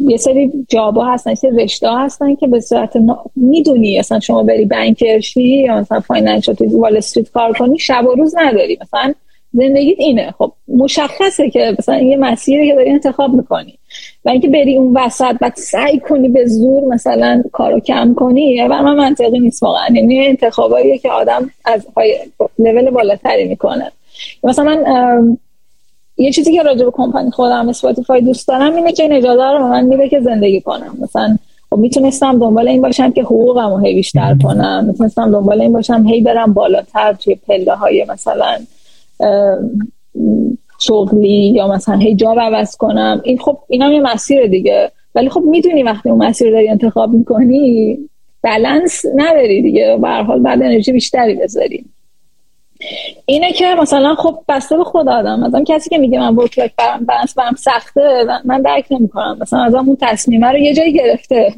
یه سری job ا هستن یه رشته هستن که به صورت نا... می‌دونی مثلا شما بری banker شی یا مثلا financial تو وال استریت کار کنی شب و روز نداری. مثلا زندگیت اینه. خب مشخصه که مثلا یه مسیری که داری انتخاب می‌کنی. و اینکه بری اون وسط بعد سعی کنی به زور مثلا کارو کم کنی و من منطقی نیست واقعا. یعنی انتخاباییه که آدم از لول بالاتری می‌کنه. مثلا من یه چیزی که راجع به کمپانی خودم اسپاتیفای دوست دارم اینه که این اجازه رو من میده که زندگی کنم. مثلا خب می‌تونستم دنبال این باشم که حقوقم رو هی بیشتر کنم. می‌تونستم دنبال این باشم هی برم بالاتر توی پله های مثلا شغلی یا مثلا هی جا عوض کنم. این خب اینم یه مسیر دیگه. ولی خب می‌دونی وقتی اون مسیر داری انتخاب می‌کنی بلنس نداری دیگه. به حال بعد انرژی بیشتری بذاری. اینه که مثلا خب بسته به خود آدم. مثلا کسی که میگه من work life برم بلنس برم سخته من درک نمی‌کنم. مثلا از اون تصمیمه رو یه جایی گرفته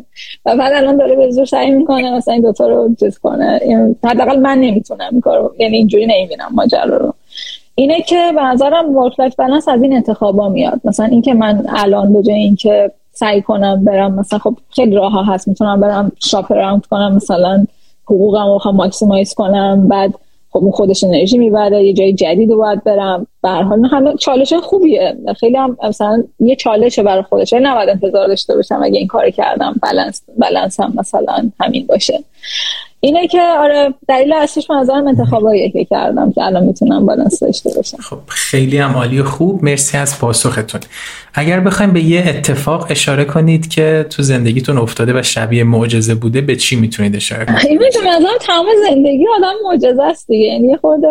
و بعد الان داره به زور سعی می‌کنه مثلا این دوتا رو چیز کنه. حداقل من نمی‌تونم این کارو یعنی اینجوری نمی‌بینم ماجرا رو. اینه که به نظرم work life balance از این انتخابا میاد. مثلا اینکه من الان به جای اینکه سعی کنم برم مثلا خب خیلی راه هست. می‌تونم برم shop around کنم مثلا حقوقم رو maximize کنم. بعد خب اون خودش انرژی می‌بره یه جای جدید رو باید برم. به حال همه چالش خوبیه. خیلی هم مثلا یه چالشه برای خودش. نباید انتظار داشته باشم اگه این کار کردم balance balance هم مثلا همین باشه. اینه که آره دلیل اصلیش من نظرم انتخاباییه که کردم که الان می‌تونم بالانس داشته باشم. خب خیلی هم عالی و خوب. مرسی از پاسختون. اگر بخوایم به یه اتفاق اشاره کنید که تو زندگیتون افتاده و شبیه معجزه بوده به چی می‌تونید اشاره کنید؟ این نظرم تمام زندگی آدم معجزه است دیگه. یعنی خود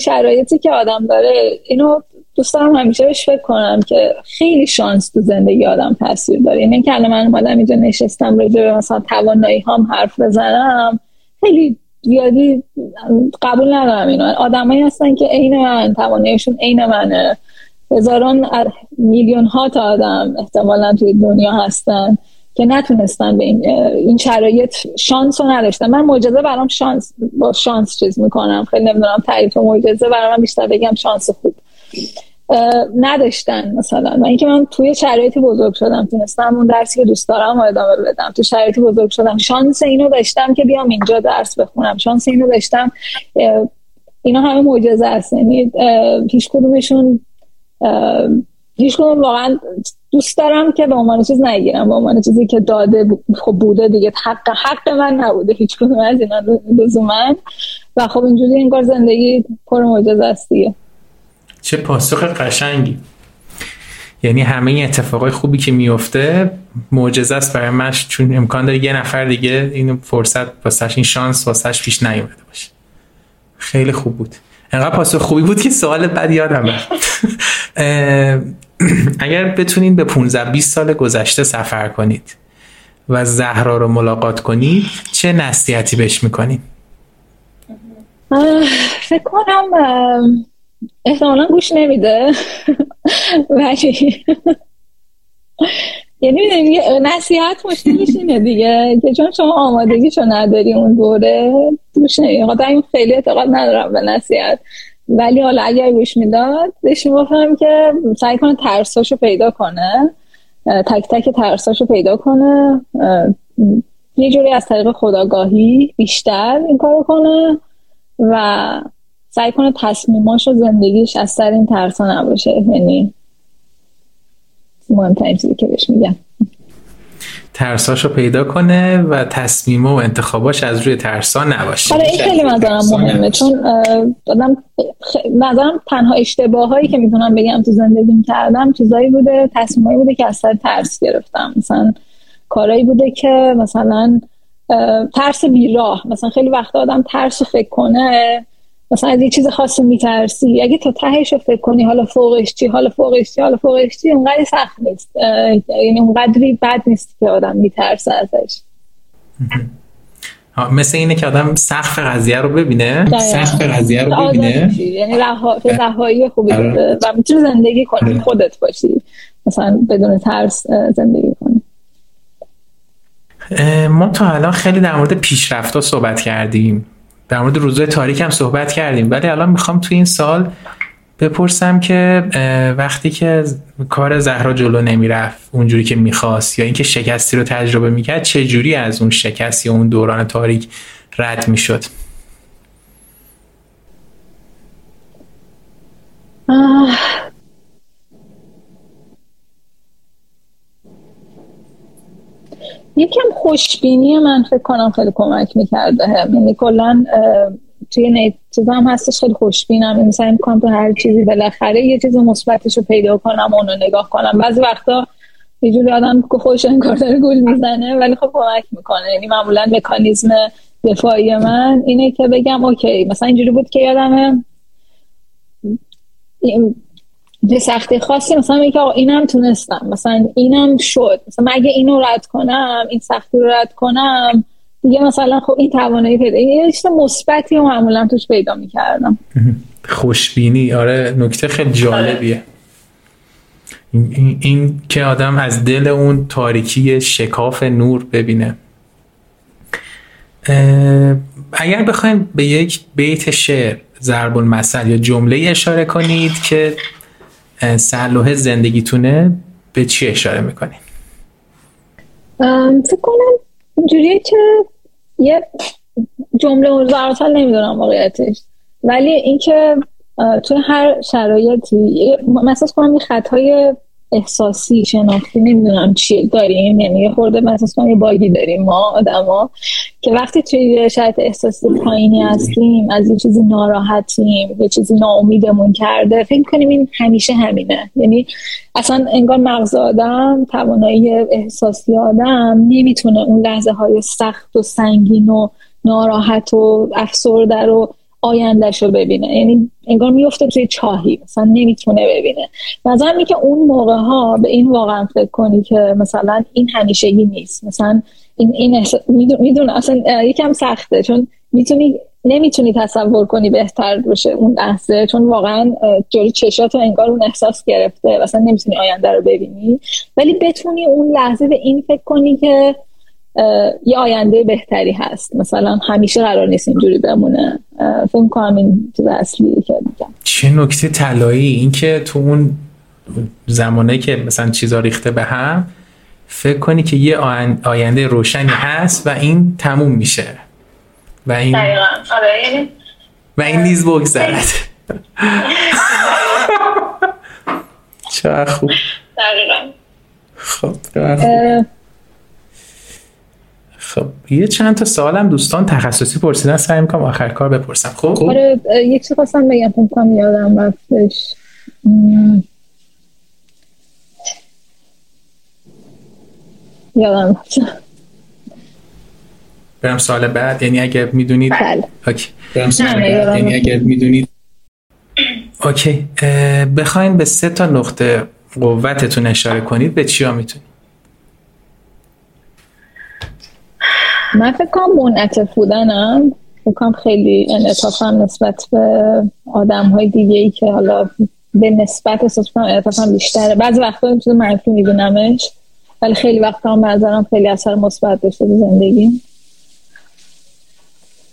شرایطی که آدم داره اینو دوست دارم همیشه بهش فکر کنم که خیلی شانس تو زندگی آدم تاثیر داره. اینه که من اومدم اینجا نشستم راجع به مثلا توانایی هم حرف بزنم خیلی زیادی قبول ندارم اینو. آدمایی هستن که عین من تواناییشون عین منه. هزاران میلیون ها تا آدم احتمالا توی دنیا هستن که نتونستن به این, این شرایط شانس رو نداشتن. من معجزه برام شانس با شانس چیز می‌کنم. خیلی نمی‌دونم تعریف معجزه برام بیشتر بگم شانس خوب. نداشتن مثلا. و اینکه من توی شرایطی بزرگ شدم تونستم اون درسی که دوست دارم ادامه بدم. تو شرایطی بزرگ شدم. شانس اینو داشتم که بیام اینجا درس بخونم. شانس اینو داشتم اینا همه معجزه است. یعنی هیچ کدومشون هیچ کدوم واقعا دوست دارم که به عنوان چیز نگیرم. به عنوان چیزی که داده خب بوده دیگه. حق حق من نبوده. هیچ کدوم از اینا لزوما. و خب اینجوری انگار زندگی پر معجزه است دیگه. چه پاسخ قشنگی. یعنی همه این اتفاقای خوبی که میفته معجزه است برای من چون امکان داره یه نفر دیگه این فرصت واسش این شانس واسش پیش نیومده باشه. خیلی خوب بود. انقدر پاسخ خوبی بود که سوال بعد یادم اگر بتونید به 15 20 سال گذشته سفر کنید و زهرا رو ملاقات کنید چه نصیحتی بهش می‌کنید فکر کنم احتمالا گوش نمیده. ولی یعنی نصیحت مشکلش اینه دیگه. که چون شما آمادگیشو نداری اون دوره گوش نمیده. این خیلی اعتقاد ندارم به نصیحت. ولی حالا اگر گوش می‌داد بهش می‌گفتم که سعی کنه ترساشو پیدا کنه. تک تک ترساشو پیدا کنه. یه جوری از طریق خداگاهی بیشتر این کارو کنه و سعی کنه تصمیماش و زندگیش از سر این ترسا نباشه. یعنی مهمترین چیزی که بهش میگم. ترساشو پیدا کنه و تصمیم و انتخاباش از روی ترسا نباشه. حالا این خیلی نظرم مهمه. چون دادم نظرم تنها اشتباه هایی که می‌تونم بگم تو زندگیم کردم چیزایی بوده تصمیمایی بوده که اصلا ترس گرفتم. مثلا کارایی بوده که مثلا ترس بیراه. مثلا خیلی وقت آدم ترس فکر کنه مثلا از یه چیز خاصی میترسی. اگه تو تهش رو فکر کنی حالا فوقش چی حالا فوقش چی حالا فوقش چی اونقدر سخت نیست. یعنی اونقدری بد نیست که آدم میترسه ازش. مثل اینه که آدم سقف قضیه رو ببینه. سقف قضیه رو ببینه. یعنی رهایی خوبی آره. و می‌تونی زندگی کنی آره. خودت باشی. مثلا بدون ترس زندگی کنی. ما تا الان خیلی در مورد پیشرفت صحبت کردیم. در مورد روزهای تاریک هم صحبت کردیم. ولی الان می‌خوام تو این سال بپرسم که وقتی که کار زهرا جلو نمی‌رفت اونجوری که می‌خواست یا اینکه شکستی رو تجربه می‌کرد چه جوری از اون شکست یا اون دوران تاریک رد می‌شد؟ یکم خوشبینی من فکر کنم خیلی کمک می‌کرده. یعنی کلا توی نیت هم هستش خیلی خوشبینم. یعنی سعی تو هر چیزی بالاخره یه چیز مثبتش رو پیدا کنم اونو نگاه کنم. بعضی وقتا یه جوری آدم که خوش انگار داره گول می‌زنه ولی خب کمک می‌کنه. یعنی معمولا مکانیزم دفاعی من اینه که بگم اوکی مثلا اینجوری بود که یادمه به سختی خاصی مثلا میگه آقا اینم تونستم مثلا اینم شد مثلا مگه اینو رد کنم این سختی رو رد کنم دیگه مثلا خب این توانایی پیدا یه چیز مثبتی رو معمولا توش پیدا می‌کردم. خوشبینی آره نکته خیلی جالبیه. این, این, این که آدم از دل اون تاریکی شکاف نور ببینه. اگر بخوایم به یک بیت شعر ضرب المثل یا جمله اشاره کنید که سلوه زندگیتونه به چی اشاره می‌کنید فکر کنم اینجوریه که یه جمله مزارتل نمی‌دونم واقعیتش. ولی اینکه توی هر شرایطی مثلا کنم یه خطهای احساسی شناختی نمی‌دونم چیه داریم. یعنی یه خورده مثلا یه باگی داریم ما آدما که وقتی توی شرایط احساسی پایینی هستیم از یه چیزی ناراحتیم یه چیزی ناامیدمون کرده فکر کنیم این همیشه همینه. یعنی اصلا انگار مغز آدم توانایی احساسی آدم نمی‌تونه اون لحظه های سخت و سنگین و ناراحت و افسرده رو آیندهش رو ببینه. یعنی انگار میفته توی چاهی مثلا نمی‌تونه ببینه. نظرم که اون موقع ها به این واقعا فکر کنی که مثلا این همیشگی نیست. مثلا این, این می‌دونه اصلا یکم سخته. چون می‌تونی نمی‌تونی تصور کنی بهتر باشه اون لحظه. چون واقعا جلوی چشات انگار اون احساس گرفته. مثلا نمی‌تونی آینده رو ببینی. ولی بتونی اون لحظه به این فکر کنی که یه آینده بهتری هست. مثلا همیشه قرار نیست اینجوری بمونه. فکر کنم این چیز اصلی که میگم. چه نکته طلایی؟ این که تو اون زمانه که مثلا چیزا ریخته به هم فکر کنی که یه آینده روشنی هست و این تموم میشه. و این آره یعنی و این نیز بگذرد. چه خوب. دقیقا. خب خب یه چند تا سوالم دوستان تخصصی پرسیدن سعی می‌کنم آخر کار بپرسم. خب؟ آره یک چیز خواستم بگم فکر یادم رفتش. یادم برم سال بعد یعنی اگر می‌دونید بله. اوکی. برم سال بعد یعنی اگر می‌دونید اوکی. بخواین به سه تا نقطه قوتتون اشاره کنید به چیا می‌تونید؟ من فکر کنم منعطف بودنم. کنم خیلی انعطافم نسبت به آدم های دیگه ای که حالا به نسبت احساس کنم بیشتره. بعضی وقتا چیز منفی میبینمش ولی خیلی وقتا هم نظرم خیلی اثر مثبت داشته به زندگی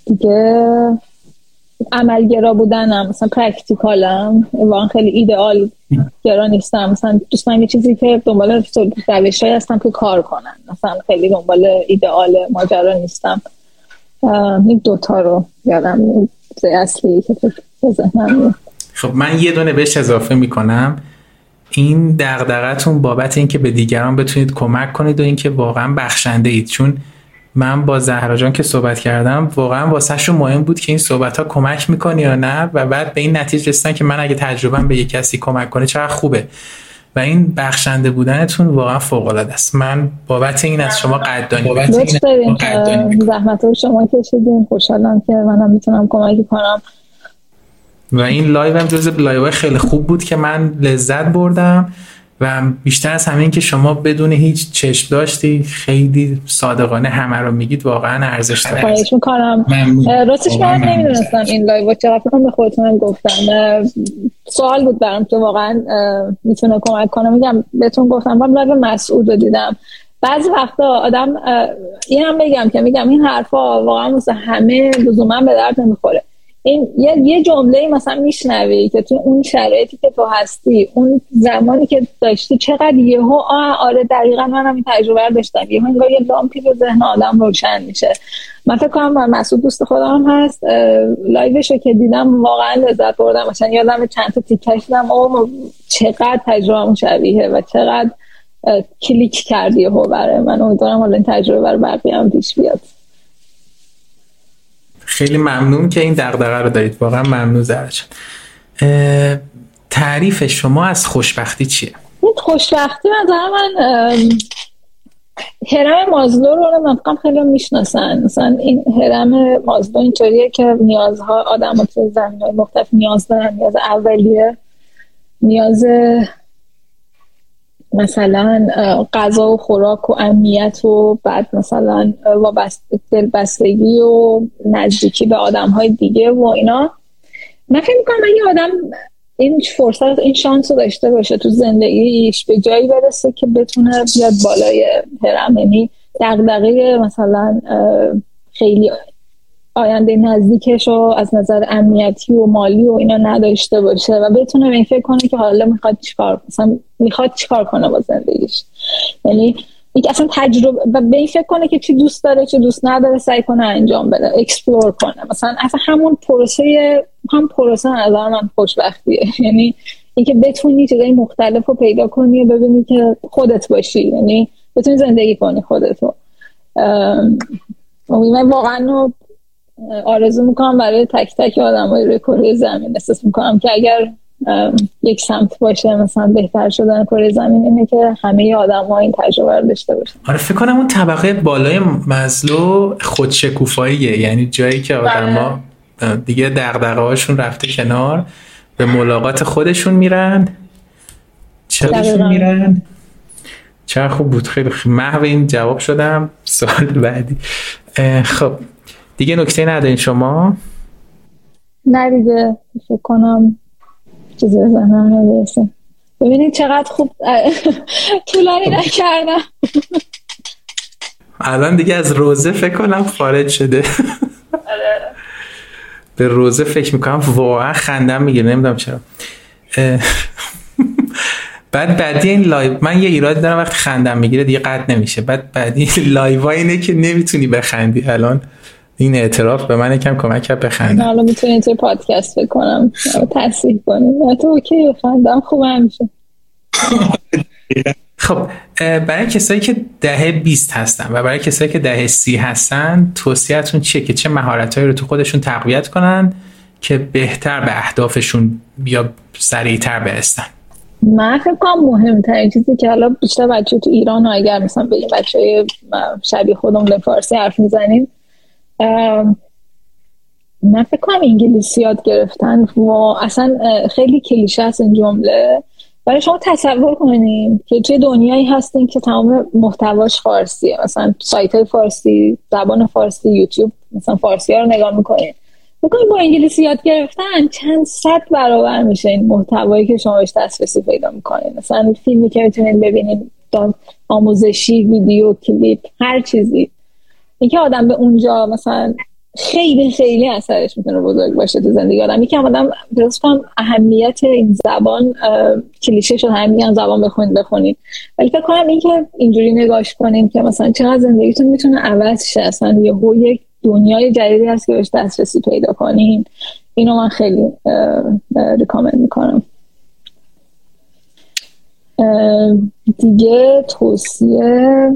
دیگه عملگرا بودنم مثلا پرکتیکالم واقعا خیلی ایدئال گرا نیستم. مثلا دوست یه چیزی که دنبال روش هستم که کار کنن مثلا خیلی دنبال ایدئال ماجرا نیستم. این دوتا رو یادم اصلی که خب من یه دونه بهش اضافه می‌کنم. این دغدغتون بابت اینکه به دیگران بتونید کمک کنید و اینکه واقعا بخشنده اید. چون من با زهرا جان که صحبت کردم واقعا واسهشون مهم بود که این صحبت ها کمک می‌کنه یا نه و بعد به این نتیجه رسیدن که من اگه تجربه به یک کسی کمک کنه چقدر خوبه. و این بخشنده بودنتون واقعا فوق العاده است. من بابت این از شما قدردانی بابت زحمت شما کشیدین. خوشحالم که منم می‌تونم کمکی کنم. و این live هم جز live خیلی خوب بود که من لذت بردم. و بیشتر از همین که شما بدون هیچ چشم داشتی خیلی صادقانه همه رو میگید واقعا ارزش داره. خواهش می‌کنم. راستش من نمی‌دونستم این live چقدر. فکرم به خودتونم گفتم. سوال بود برام که واقعا می‌تونه کمک کنه. میگم بهتون گفتم. من live مسعود رو دیدم. بعضی وقتا آدم این هم بگم که میگم این حرفا واقعا مثل همه لزوما به درد نمی‌خوره. این یه, یه جمله مثلا میشنوی که تو اون شرایطی که تو هستی اون زمانی که داشتی چقدر یهو آره دقیقا منم این تجربه رو داشتم. یهو انگار یه لامپی رو ذهن آدم روشن میشه. من فکر کنم مسعود دوست خودم هست. live ش رو که دیدم واقعا لذت بردم. مثلا یادم چند تا تیکش دیدم. اوه چقدر تجربه شبیه و چقدر کلیک کرد یهو برای من. امیدوارم حالا این تجربه رو بقیه هم پیش بیاد. خیلی ممنون که این دغدغه رو دارید. واقعا ممنون زرچن تعریف شما از خوشبختی چیه؟ خوشبختی نظر من هرم مازلو رو من خیلی می‌شناسن. مثلا این هرم مازلو اینطوریه که نیازها آدم تو زمین های مختلف نیاز دارن. نیاز اولیه. نیاز مثلا غذا و خوراک و امنیت و بعد مثلا دلبستگی و نزدیکی به آدم های دیگه و اینا. من فکر می‌کنم اگه آدم این فرصت این شانس رو داشته باشه تو زندگیش به جایی برسه که بتونه بیاد بالای هرم. یعنی دقدقه مثلا خیلی آینده نزدیکش رو از نظر امنیتی و مالی و اینا نداشته باشه و بتونه این فکر کنه که حالا می‌خواد چیکار مثلا می‌خواد چیکار کنه با زندگیش. یعنی یک اصلا تجربه و به این فکر کنه که چی دوست داره چی دوست نداره سعی کنه انجام بده. explore کنه. مثلا اصلا همون پروسه هم پروسه نظر من خوشبختیه. یعنی اینکه بتونی چیزای مختلف رو پیدا کنی و ببینی که خودت باشی. یعنی بتونی زندگی کنی خودتو. من واقعا آرزو می‌کنم برای تک تک آدم های روی کره زمین. احساس می‌کنم که اگر یک سمت باشه مثلا بهتر شدن کره زمین اینه که همه آدم ها این تجربه رو داشته باشن. آره فکر کنم اون طبقه بالای مزلو خودشکوفاییه. یعنی جایی که آدم ها بله. دیگه دقدقه هاشون رفته کنار به ملاقات خودشون میرن. چراشون میرن؟ چه خوب بود. خیلی محو این جواب شدم. سوال بعدی. خب. دیگه نکته ندارین شما؟ نه دیگه فکر کنم چیزی به ذهنم نمی‌رسه ببینید چقدر خوب طولانی نکردم. الان دیگه از روزه فکر کنم خارج شده. به روزه فکر می‌کنم واقعا خندم می‌گیره نمی‌دونم چرا. بعد بدی این live من یه ایراد دارم وقتی خندم می‌گیره دیگه قطع نمیشه. بعد بدی live اینه که نمی‌تونی بخندی الان. این اعتراف به من کم کمک کرد بخندم. حالا می‌تونید توی پادکست بکنم تصیح کنیم تو اوکی بخندم خوب میشه. خب برای کسایی که دهه 20 هستن و برای کسایی که دهه سی هستن توصیهتون چیه که چه مهارتهایی رو تو خودشون تقویت کنن که بهتر به اهدافشون یا سریعتر برسن؟ من فکر کنم مهمترین چیزی که حالا بیشتر بچه تو ایران و اگر مثلا به این بچه شبیه خودم فارسی حرف می‌زنیم من فکر کنم انگلیسی یاد گرفتن. و اصلا خیلی کلیشه است این جمله. برای شما تصور کنیم که توی دنیایی هستین که تمام محتواش فارسیه. مثلا سایت های فارسی زبان فارسی یوتیوب مثلا فارسی ها رو نگاه می‌کنین. بکنید با انگلیسی یاد گرفتن چند صد برابر میشه این محتوایی که شما بهش دسترسی پیدا می‌کنین. مثلا فیلمی که می‌تونین ببینین آموزشی ویدیو کلیپ هر چیزی. اینکه آدم به اونجا مثلا خیلی خیلی اثرش می‌تونه بزرگ باشه تو زندگی. آدم یکم آدم کنم اهمیت این زبان کلیشه شد همین زبان بخونید بخونید ولی فکر کنم اینکه اینجوری نگاش کنیم که مثلا چقدر زندگیتون می‌تونه عوض شه. اصلا یه یک دنیای جدیدی هست که بهش دسترسی پیدا کنین. اینو من خیلی ریکامند می‌کنم. دیگه توصیه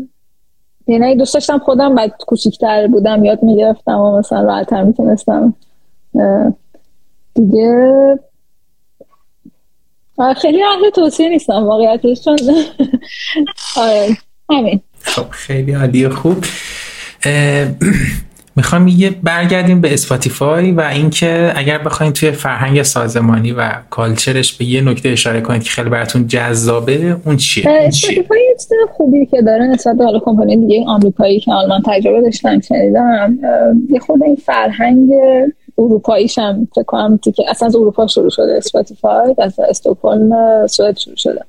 یعنی دوست داشتم خودم بعد کوچیکتر بودم یاد می‌گرفتم و مثلا راحتر می‌تونستم دیگه خیلی اهل توصیه نیستم واقعیتش چون آره همین. خب خیلی عالی خوب. می‌خوام یه برگردیم به Spotify و اینکه اگر بخواید توی فرهنگ سازمانی و culture ش به یه نکته اشاره کنید که خیلی براتون جذابه اون چیه؟ Spotify یه خوبی که داره نسبت به کمپانی دیگه آمریکایی که الان من تجربه داشتم شنیدم یه خود این فرهنگ اروپاییش هم فکر کنم که اصلا از اروپا شروع شده Spotify از استوکهلم سوئد شروع شده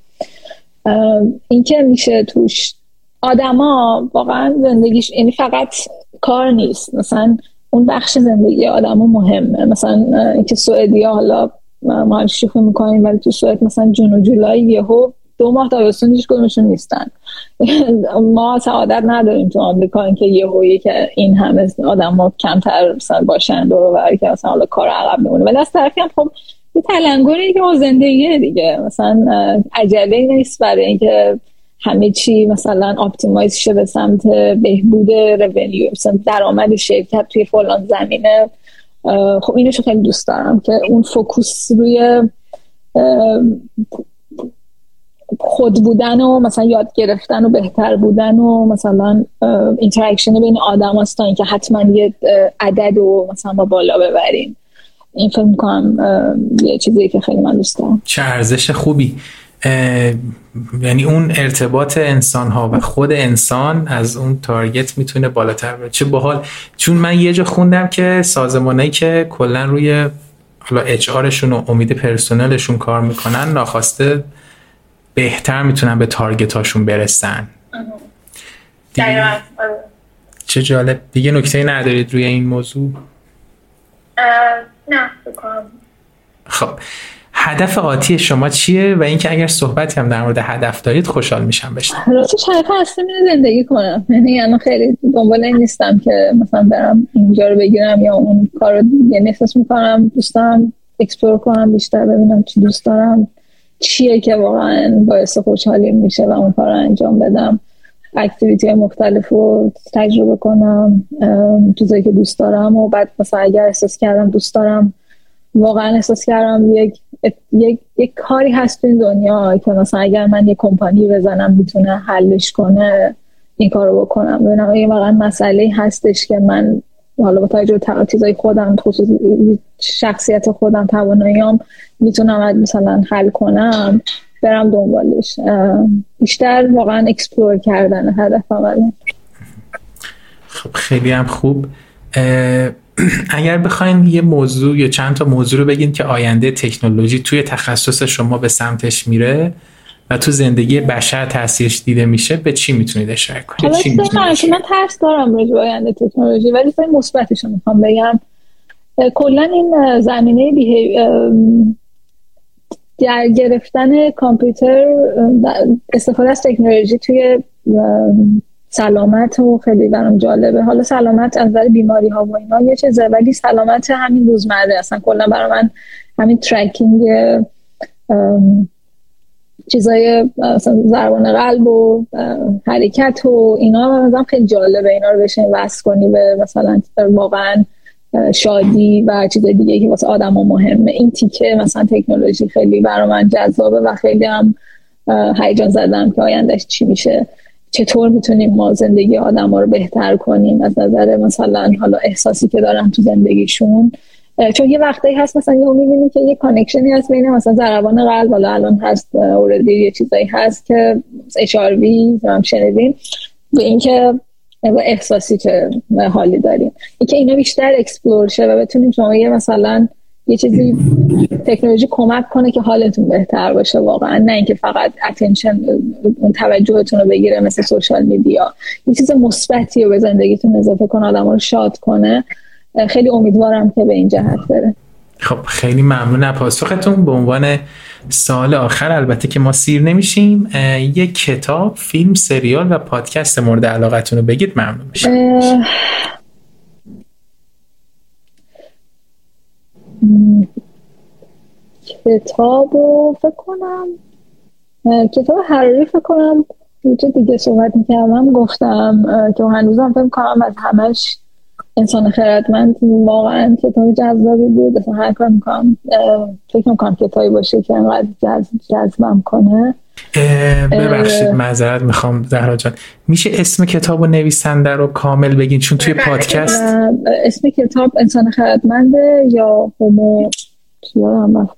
اینکه میشه توش آدما واقعا زندگیش یعنی فقط کار نیست. مثلا اون بخش زندگی آدما مهمه. مثلا اینکه سوئدیا حالا ما شوخی می‌کنیم ولی تو سوئد مثلا June و جولای یهو دو ماه تابستون هیچ کدومشون نیستن. ما سعادت نداریم تو آمریکا اینکه یهو که این همه آدم ها کمتر مثلا باشن دور و که مثلا حالا کار عقب میمونه. ولی از طرفی هم خب یه تلنگری که زندگیه دیگه. مثلا عجله نیست برای اینکه همه چی مثلا optimize شه به سمت بهبود revenue مثلا درآمد شرکت توی فلان زمینه. خب اینو خیلی دوست دارم که اون focus روی خود بودن و مثلا یاد گرفتن و بهتر بودن و مثلا interaction بین آدم هست تا اینکه حتما یه عدد و مثلا با بالا ببریم. این فکر می‌کنم یه چیزی که خیلی من دوست دارم. چه ارزش خوبی. یعنی اون ارتباط انسان ها و خود انسان از اون target می‌تونه بالاتر بره چه باحال. چون من یه جا خوندم که سازمانایی که کلا روی حالا اچ آرشون و امید پرسنلشون کار می‌کنن ناخواسته بهتر می‌تونن به تارگت هاشون برسن آره. چه جالب. دیگه نکته ندارید روی این موضوع؟ نه خب. هدف آتی شما چیه و اینکه اگر صحبتی هم در مورد هدف دارید خوشحال میشم بشم راستش هدف اصلا زندگی کنم. یعنی الان خیلی دنبال نیستم که مثلا برم اینجا رو بگیرم یا اون کار رو یعنی احساس می‌کنم دوستم explore کنم بیشتر ببینم چی دوست دارم چیه که واقعا باعث خوشحالی میشه و اون کار رو انجام بدم. activity مختلف رو تجربه کنم چیزایی که دوست دارم و بعد مثلا اگر احساس کردم دوست دارم واقعا احساس کردم یک یک, یک کاری هست تو این دنیا که مثلا اگر من یک کمپانی بزنم می‌تونه حلش کنه این کار رو بکنم. ببینم واقعا مسئله هستش که من حالا با توجه به چیزای خودم خصوص شخصیت خودم تواناییام می‌تونم مثلا حل کنم برم دنبالش. بیشتر واقعا اکسپلور کردن هدفم خب خیلی هم خوب. اگر بخواین یه موضوع یا چند تا موضوع رو بگین که آینده تکنولوژی توی تخصص شما به سمتش میره و تو زندگی بشر تاثیرش دیده میشه به چی می‌تونید اشاره کنید؟ چی من ترس دارم راجع آینده تکنولوژی ولی مثبتش رو می‌خوام بگم. کلا این زمینه در گرفتن کامپیوتر استفاده از تکنولوژی توی سلامت و خیلی برام جالبه. حالا سلامت از نظر بیماری ها و اینا یه چیزه ولی سلامت همین روزمره. اصلا کلا برای من همین ترکینگ چیزای ضربان قلب و حرکت و اینا مثلا خیلی جالبه. اینا رو بشه وصل کنی به مثلا واقعا شادی و چیز دیگه که واسه آدم مهمه. این تیکه مثلا تکنولوژی خیلی برای من جذابه و خیلی هم هیجان زدم که آیندهش چی میشه. چطور می‌تونیم ما زندگی آدم ها رو بهتر کنیم؟ از نظر مثلا حالا احساسی که دارن تو زندگیشون. چون یه وقتایی هست مثلا یه می‌بینی که یه connection ی هست بین مثلا ضربان قلب حالا الان هست already یه چیزایی هست که HRV هم شنیدیم به اینکه احساسی که حالی داریم. اینکه اینا بیشتر explore شه و بتونیم شما یه مثلا یه چیزی تکنولوژی کمک کنه که حالتون بهتر باشه واقعا نه اینکه فقط attention تون توجهتون رو بگیره مثل social media یه چیز مثبتی رو به زندگیتون اضافه کنه آدم رو شاد کنه. خیلی امیدوارم که به این جهت بره. خب خیلی ممنون پاسختون. به عنوان سال آخر البته که ما سیر نمیشیم یه کتاب فیلم سریال و پادکست مورد علاقتون رو بگید. ممنون میشم. کتاب رو فکر کنم. کتاب حراری فکر کنم. یه دیگه صحبت می‌کردم گفتم که هنوزم فکر کنم از همش انسان خردمند. واقعا کتاب جذابی بود. هر کار می‌کنم فکر می‌کنم کتابی باشه که انقدر جذبم کنه. ببخشید معذرت می‌خوام زهرا جان. میشه اسم کتاب و نویسنده رو کامل بگین؟ چون توی پادکست اسم کتاب انسان خردمنده یا هومو یادم رفت؟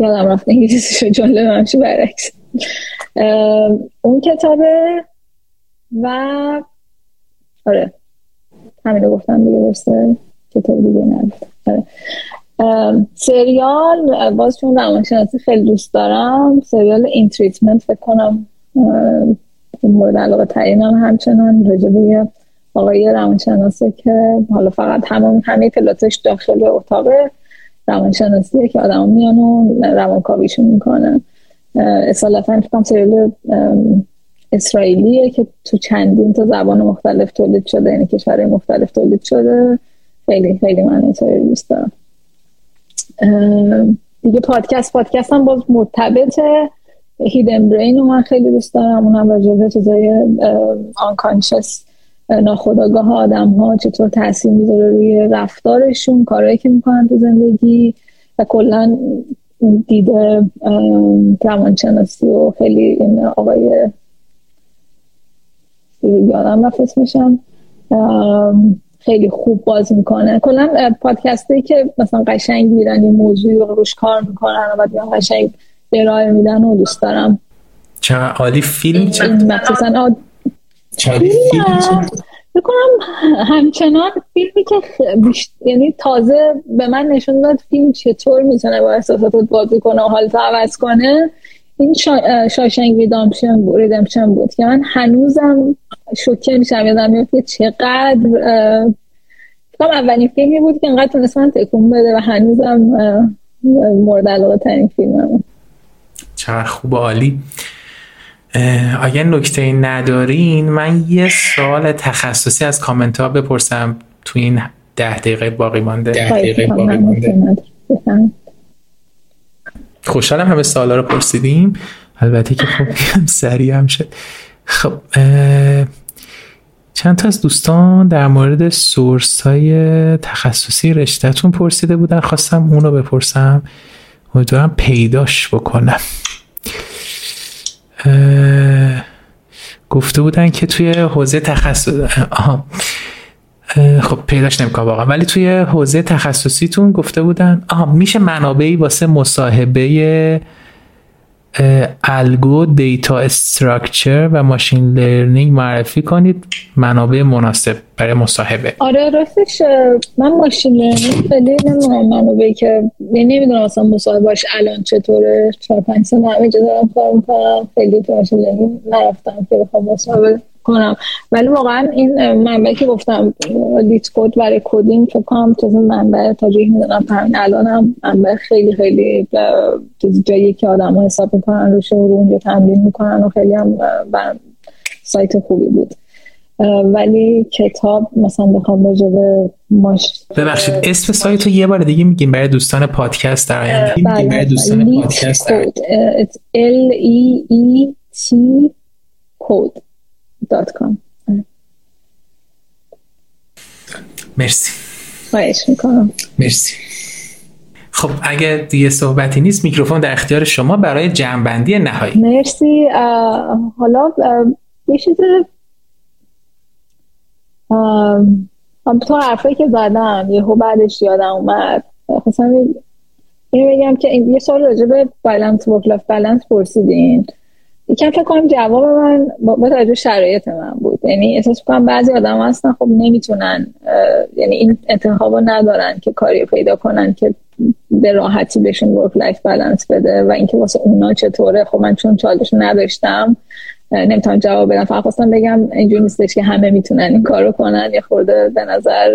یادم رفت انگلیسی شو جالب همشه برعکس اون کتابه و آره. همین رو گفتم دیگه برسه کتاب دیگه نگفتم آره. سریال باز چون روانشناسی خیلی دوست دارم سریال این تریتمنت فکر کنم مورد علاقه ترینم همچنان راجع یه آقای روانشناسه که حالا فقط همه همه پلاتش داخل اتاق روانشناسیه که آدم میان و روانکاویشون می‌کنن. اصالتا فکرم سریال اسرائیلیه که تو چندین تا زبان مختلف تولید شده یعنی کشورهای مختلف تولید شده. خیلی خیلی من این دوست دارم. دیگه پادکست پادکست هم باز مرتبط هیدن برین رو من خیلی دوست دارم. اونم راجع به چیزای آنکانشس ناخداگاه آدم ها چطور تاثیر می‌ذاره روی رفتارشون کارهایی که می‌کنن تو زندگی و کلا دیده روانشناسی و خیلی این آقای یادم رفت میشم خیلی خوب باز می‌کنه. کلا پادکستی که مثلا قشنگ میرن این موضوع رو روش کار می‌کنن و بعد قشنگ ارائه میدن و دوست دارم. چه عالی فیلم چه؟ مثلا بکنم همچنان فیلمی که یعنی تازه به من نشون داد فیلم چطور می‌تونه با احساساتت بازی کنه و حالت عوض کنه. این Shaw... Shawshank Redemption بود Redemption بود که من هنوزم شوکه میشم یادم میفته چقدر کام اولین فیلمی بود که انقدر تونست من تکون بده و هنوزم مورد علاقه ترین فیلمم چقدر خوب عالی. اگه نکته ندارین من یه سوال تخصصی از کامنت ها بپرسم. تو این ده دقیقه باقی مانده. ده دقیقه باقی مانده. خوشحالم همه سوالا رو پرسیدیم. البته که خب سریع هم شد. خب چند تا از دوستان در مورد سورس های تخصصی رشتهتون پرسیده بودن. خواستم اون رو بپرسم. امیدوارم پیداش بکنم. گفته بودن که توی حوزه تخصص خب پیداش نمی‌کنم واقعا. ولی توی حوزه تخصصیتون گفته بودن آها میشه منابعی واسه مصاحبه algo data structure و machine learning معرفی کنید. منابع مناسب برای مصاحبه. آره راستش من machine learning خیلی نمی‌دونم منابعی که نمی‌دونم اصلا مصاحبهش الان چطوره. چهار پنج سال همه دارم کار می‌کنم. خیلی تو machine learning نرفتم که بخوام مصاحبه کنم. ولی واقعا این منبعی که گفتم LeetCode برای coding فکر کنم تو منبع تاریخ می‌دونم. همین الان هم منبع خیلی خیلی جایی که آدم ها حساب می‌کنن روش رو اونجا تمرین می‌کنن و خیلی هم سایت خوبی بود. ولی کتاب مثلا بخوام راجع به ماش ببخشید اسم سایت رو یه بار دیگه میگیم برای دوستان پادکست در آینده. بله برای دوستان پادکست L E E T code. دات کام. مرسی. خواهش می‌کنم. مرسی. خب اگه دیگه صحبتی نیست میکروفون در اختیار شما برای جمعبندی نهایی. مرسی. حالا یه چیز تو حرفایی که زدم یهو بعدش یادم اومد. خواستم اینو بگم که یه سوال راجع به balance work life balance پرسیدین. یکم فکر کنم جواب من با, توجه شرایط من بود. یعنی احساس کنم بعضی آدم هستن خب نمی‌تونن یعنی این انتخاب ندارن که کاری پیدا کنن که به راحتی بهشون work life balance بده و اینکه واسه اونا چطوره. خب من چون چالش نداشتم نمی‌تونم جواب بدم. فقط خواستم بگم اینجوری نیستش که همه می‌تونن این کارو کنن. یه خورده به نظر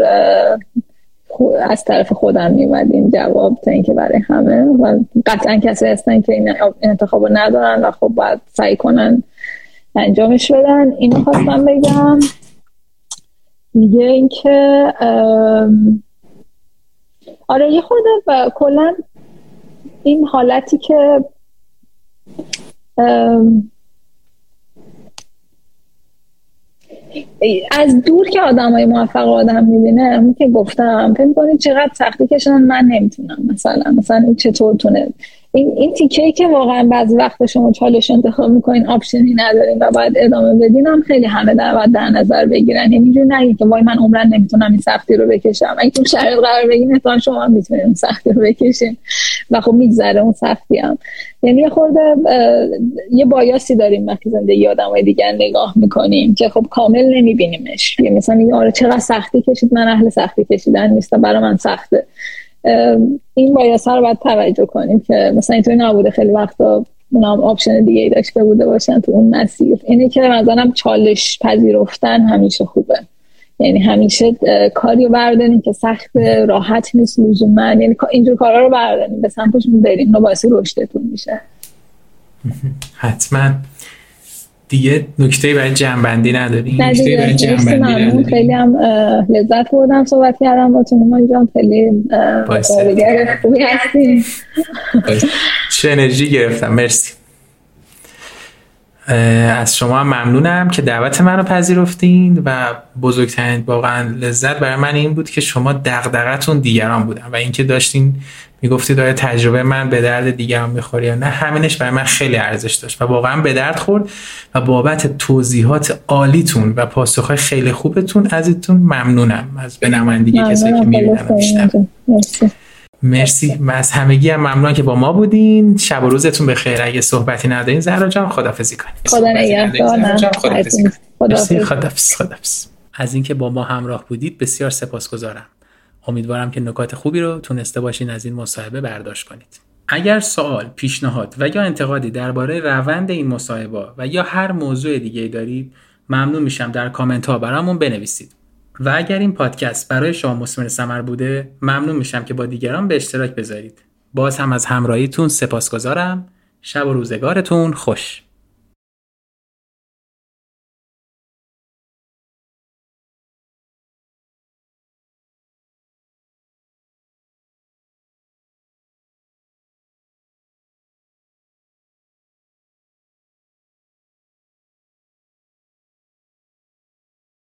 از طرف خودم میومد این جواب تا اینکه برای همه و قطعا کسی هستن که این انتخاب ندارن و خب باید سعی کنن انجامش بدن. اینو خواستم بگم. دیگه اینکه آره یه خورده و کلا این حالتی که از دور که آدم های موفق آدم می‌بینه اون که گفتم فکر کنید چقدر سختی کشن من نمی‌تونم مثلا مثلا این چطور تونه؟ این این تیکه که واقعا بعضی وقت شما چالش انتخاب می‌کنین option ی ندارین و باید ادامه بدین هم خیلی همه در در نظر بگیرن. یعنی اینجوری نگید که وای من عمراً نمی‌تونم این سختی رو بکشم. اگه تو شرایط قرار بگین احتمال شما هم می‌تونین اون سختی رو بکشین و خب میگذره اون سختی هم. یعنی یه خورده یه bias ی داریم وقتی زندگی های دیگر نگاه می‌کنیم که خب کامل نمیبینیمش. یعنی مثلا آره چقدر سختی کشید من اهل سختی کشیدن نیستم برای من سخته. این bias رو باید توجه کنیم که مثلا اینطوری نبوده. خیلی وقتا اونم option دیگه ای داشته بوده باشن تو اون مسیر. اینه که مثلا چالش پذیرفتن همیشه خوبه. یعنی همیشه کاری رو برداریم که سخت راحت نیست لزوما. یعنی اینجور کارا رو برداریم. به سمتشون بریم و باعث رشدتون میشه. حتما. دیگه نکته برای جنبندی نداری؟ نکته برای جنبندی خیلی هم لذت بردم صحبت کردم با تو نمان جان خیلی خوبی هستیم. چه انرژی گرفتم. مرسی. از شما هم ممنونم که دعوت من رو پذیرفتین و بزرگترین واقعا لذت برای من این بود که شما دغدغتون دیگران بودن و اینکه داشتین می‌گفتی داره تجربه من به درد دیگران می‌خوره یا نه همینش برای من خیلی ارزش داشت و واقعا به درد خورد و بابت توضیحات عالیتون و پاسخهای خیلی خوبتون ازتون ممنونم از به نمایندگی کسایی که می‌بینم مرسی. من از همگی هم ممنون که با ما بودین. شب و روزتون بخیر. اگه صحبتی ندارین زهرا جان خدافزی کنید خدا نگهدار. خدافز از اینکه با ما همراه بودید بسیار سپاسگزارم. امیدوارم که نکات خوبی رو تونسته باشین از این مصاحبه برداشت کنید. اگر سوال، پیشنهاد و یا انتقادی درباره روند این مصاحبه و یا هر موضوع دیگه دارید ممنون میشم. در کامنت ها برامون بنویسید. و اگر این پادکست برای شما مسمر سمر بوده ممنون میشم که با دیگران به اشتراک بذارید. باز هم از همراهیتون سپاسگزارم. شب و روزگارتون خوش.